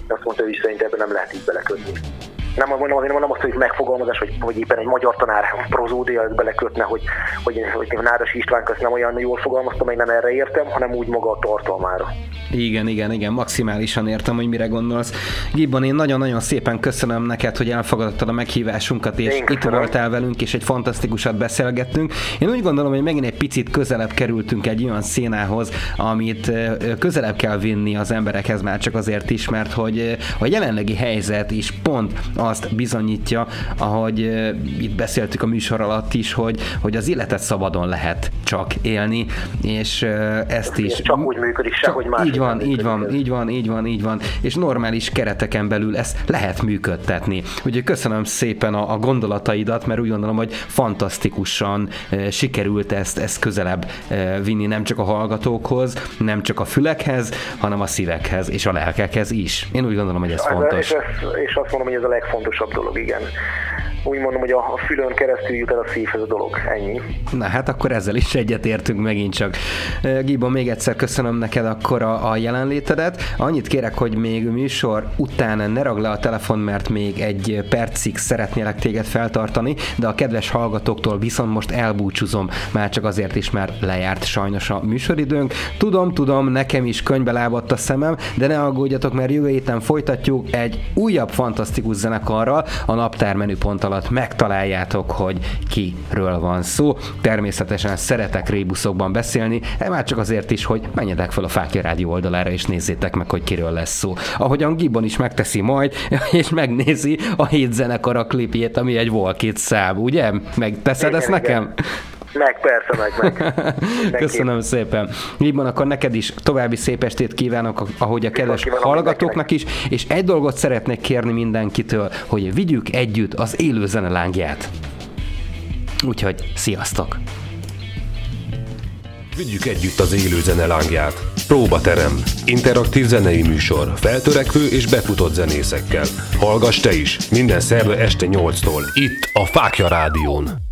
azt mondta, hogy szerint ebben nem lehet így belekötni nem mondom, azért mondom azt, hogy megfogalmazás, hogy, hogy éppen egy magyar tanár prozódia belekötne, hogy, hogy, hogy Nádas István azt nem olyan jól fogalmazta, meg nem erre értem, hanem úgy maga a tartalmára. Igen, igen, igen, maximálisan értem, hogy mire gondolsz. Gibban, én nagyon-nagyon szépen köszönöm neked, hogy elfogadtad a meghívásunkat, és itt voltál velünk, és egy fantasztikusat beszélgettünk. Én úgy gondolom, hogy megint egy picit közelebb kerültünk egy olyan szénához, amit közelebb kell vinni az emberekhez már csak azért is, mert hogy a jelenlegi helyzet is pont azt bizonyítja, ahogy itt beszéltük a műsor alatt is, hogy, hogy az életet szabadon lehet csak élni, és ezt is... Csak úgy működik, sehogy más. Így van, így van, így van, így van, így van, és normális kereteken belül ezt lehet működtetni. Úgyhogy köszönöm szépen a, a gondolataidat, mert úgy gondolom, hogy fantasztikusan e, sikerült ezt, ezt közelebb e, vinni nem csak a hallgatókhoz, nem csak a fülekhez, hanem a szívekhez és a lelkekhez is. Én úgy gondolom, hogy ez fontos. És, és azt mondom, hogy ez a legfontosabb dolog, igen úgy mondom, hogy a fülön keresztül jut el a szívhez a dolog. Ennyi. Na hát akkor ezzel is egyetértünk megint csak. Gibo, még egyszer köszönöm neked akkor a, a jelenlétedet. Annyit kérek, hogy még műsor után ne ragd le a telefon, mert még egy percig szeretnélek téged feltartani, de a kedves hallgatóktól viszont most elbúcsúzom, már csak azért is, mert lejárt sajnos a műsoridőnk. Tudom, tudom, nekem is könyvbe lábadt a szemem, de ne aggódjatok, mert jövő héten folytatjuk egy újabb fantasztikus zenekarral, a naptár menüpont alatt megtaláljátok, hogy kiről van szó. Természetesen szeretek rébuszokban beszélni, e már csak azért is, hogy menjetek fel a Fákja Rádió oldalára, és nézzétek meg, hogy kiről lesz szó. Ahogyan Gibbon is megteszi majd, és megnézi a hét zenekar a klipjét, ami egy Volkit szám, ugye? Megteszed ezt nekem? Meg, persze, meg, meg. Köszönöm szépen. Így akkor neked is további szép estét kívánok, ahogy a kedves hallgatóknak is, és egy dolgot szeretnék kérni mindenkitől, hogy vigyük együtt az élő zene lángját. Úgyhogy sziasztok! Vigyük együtt az élő zene lángját. Próbaterem. Interaktív zenei műsor. Feltörekvő és befutott zenészekkel. Hallgass te is. Minden szerve este 8-tól. Itt a Fákja Rádión.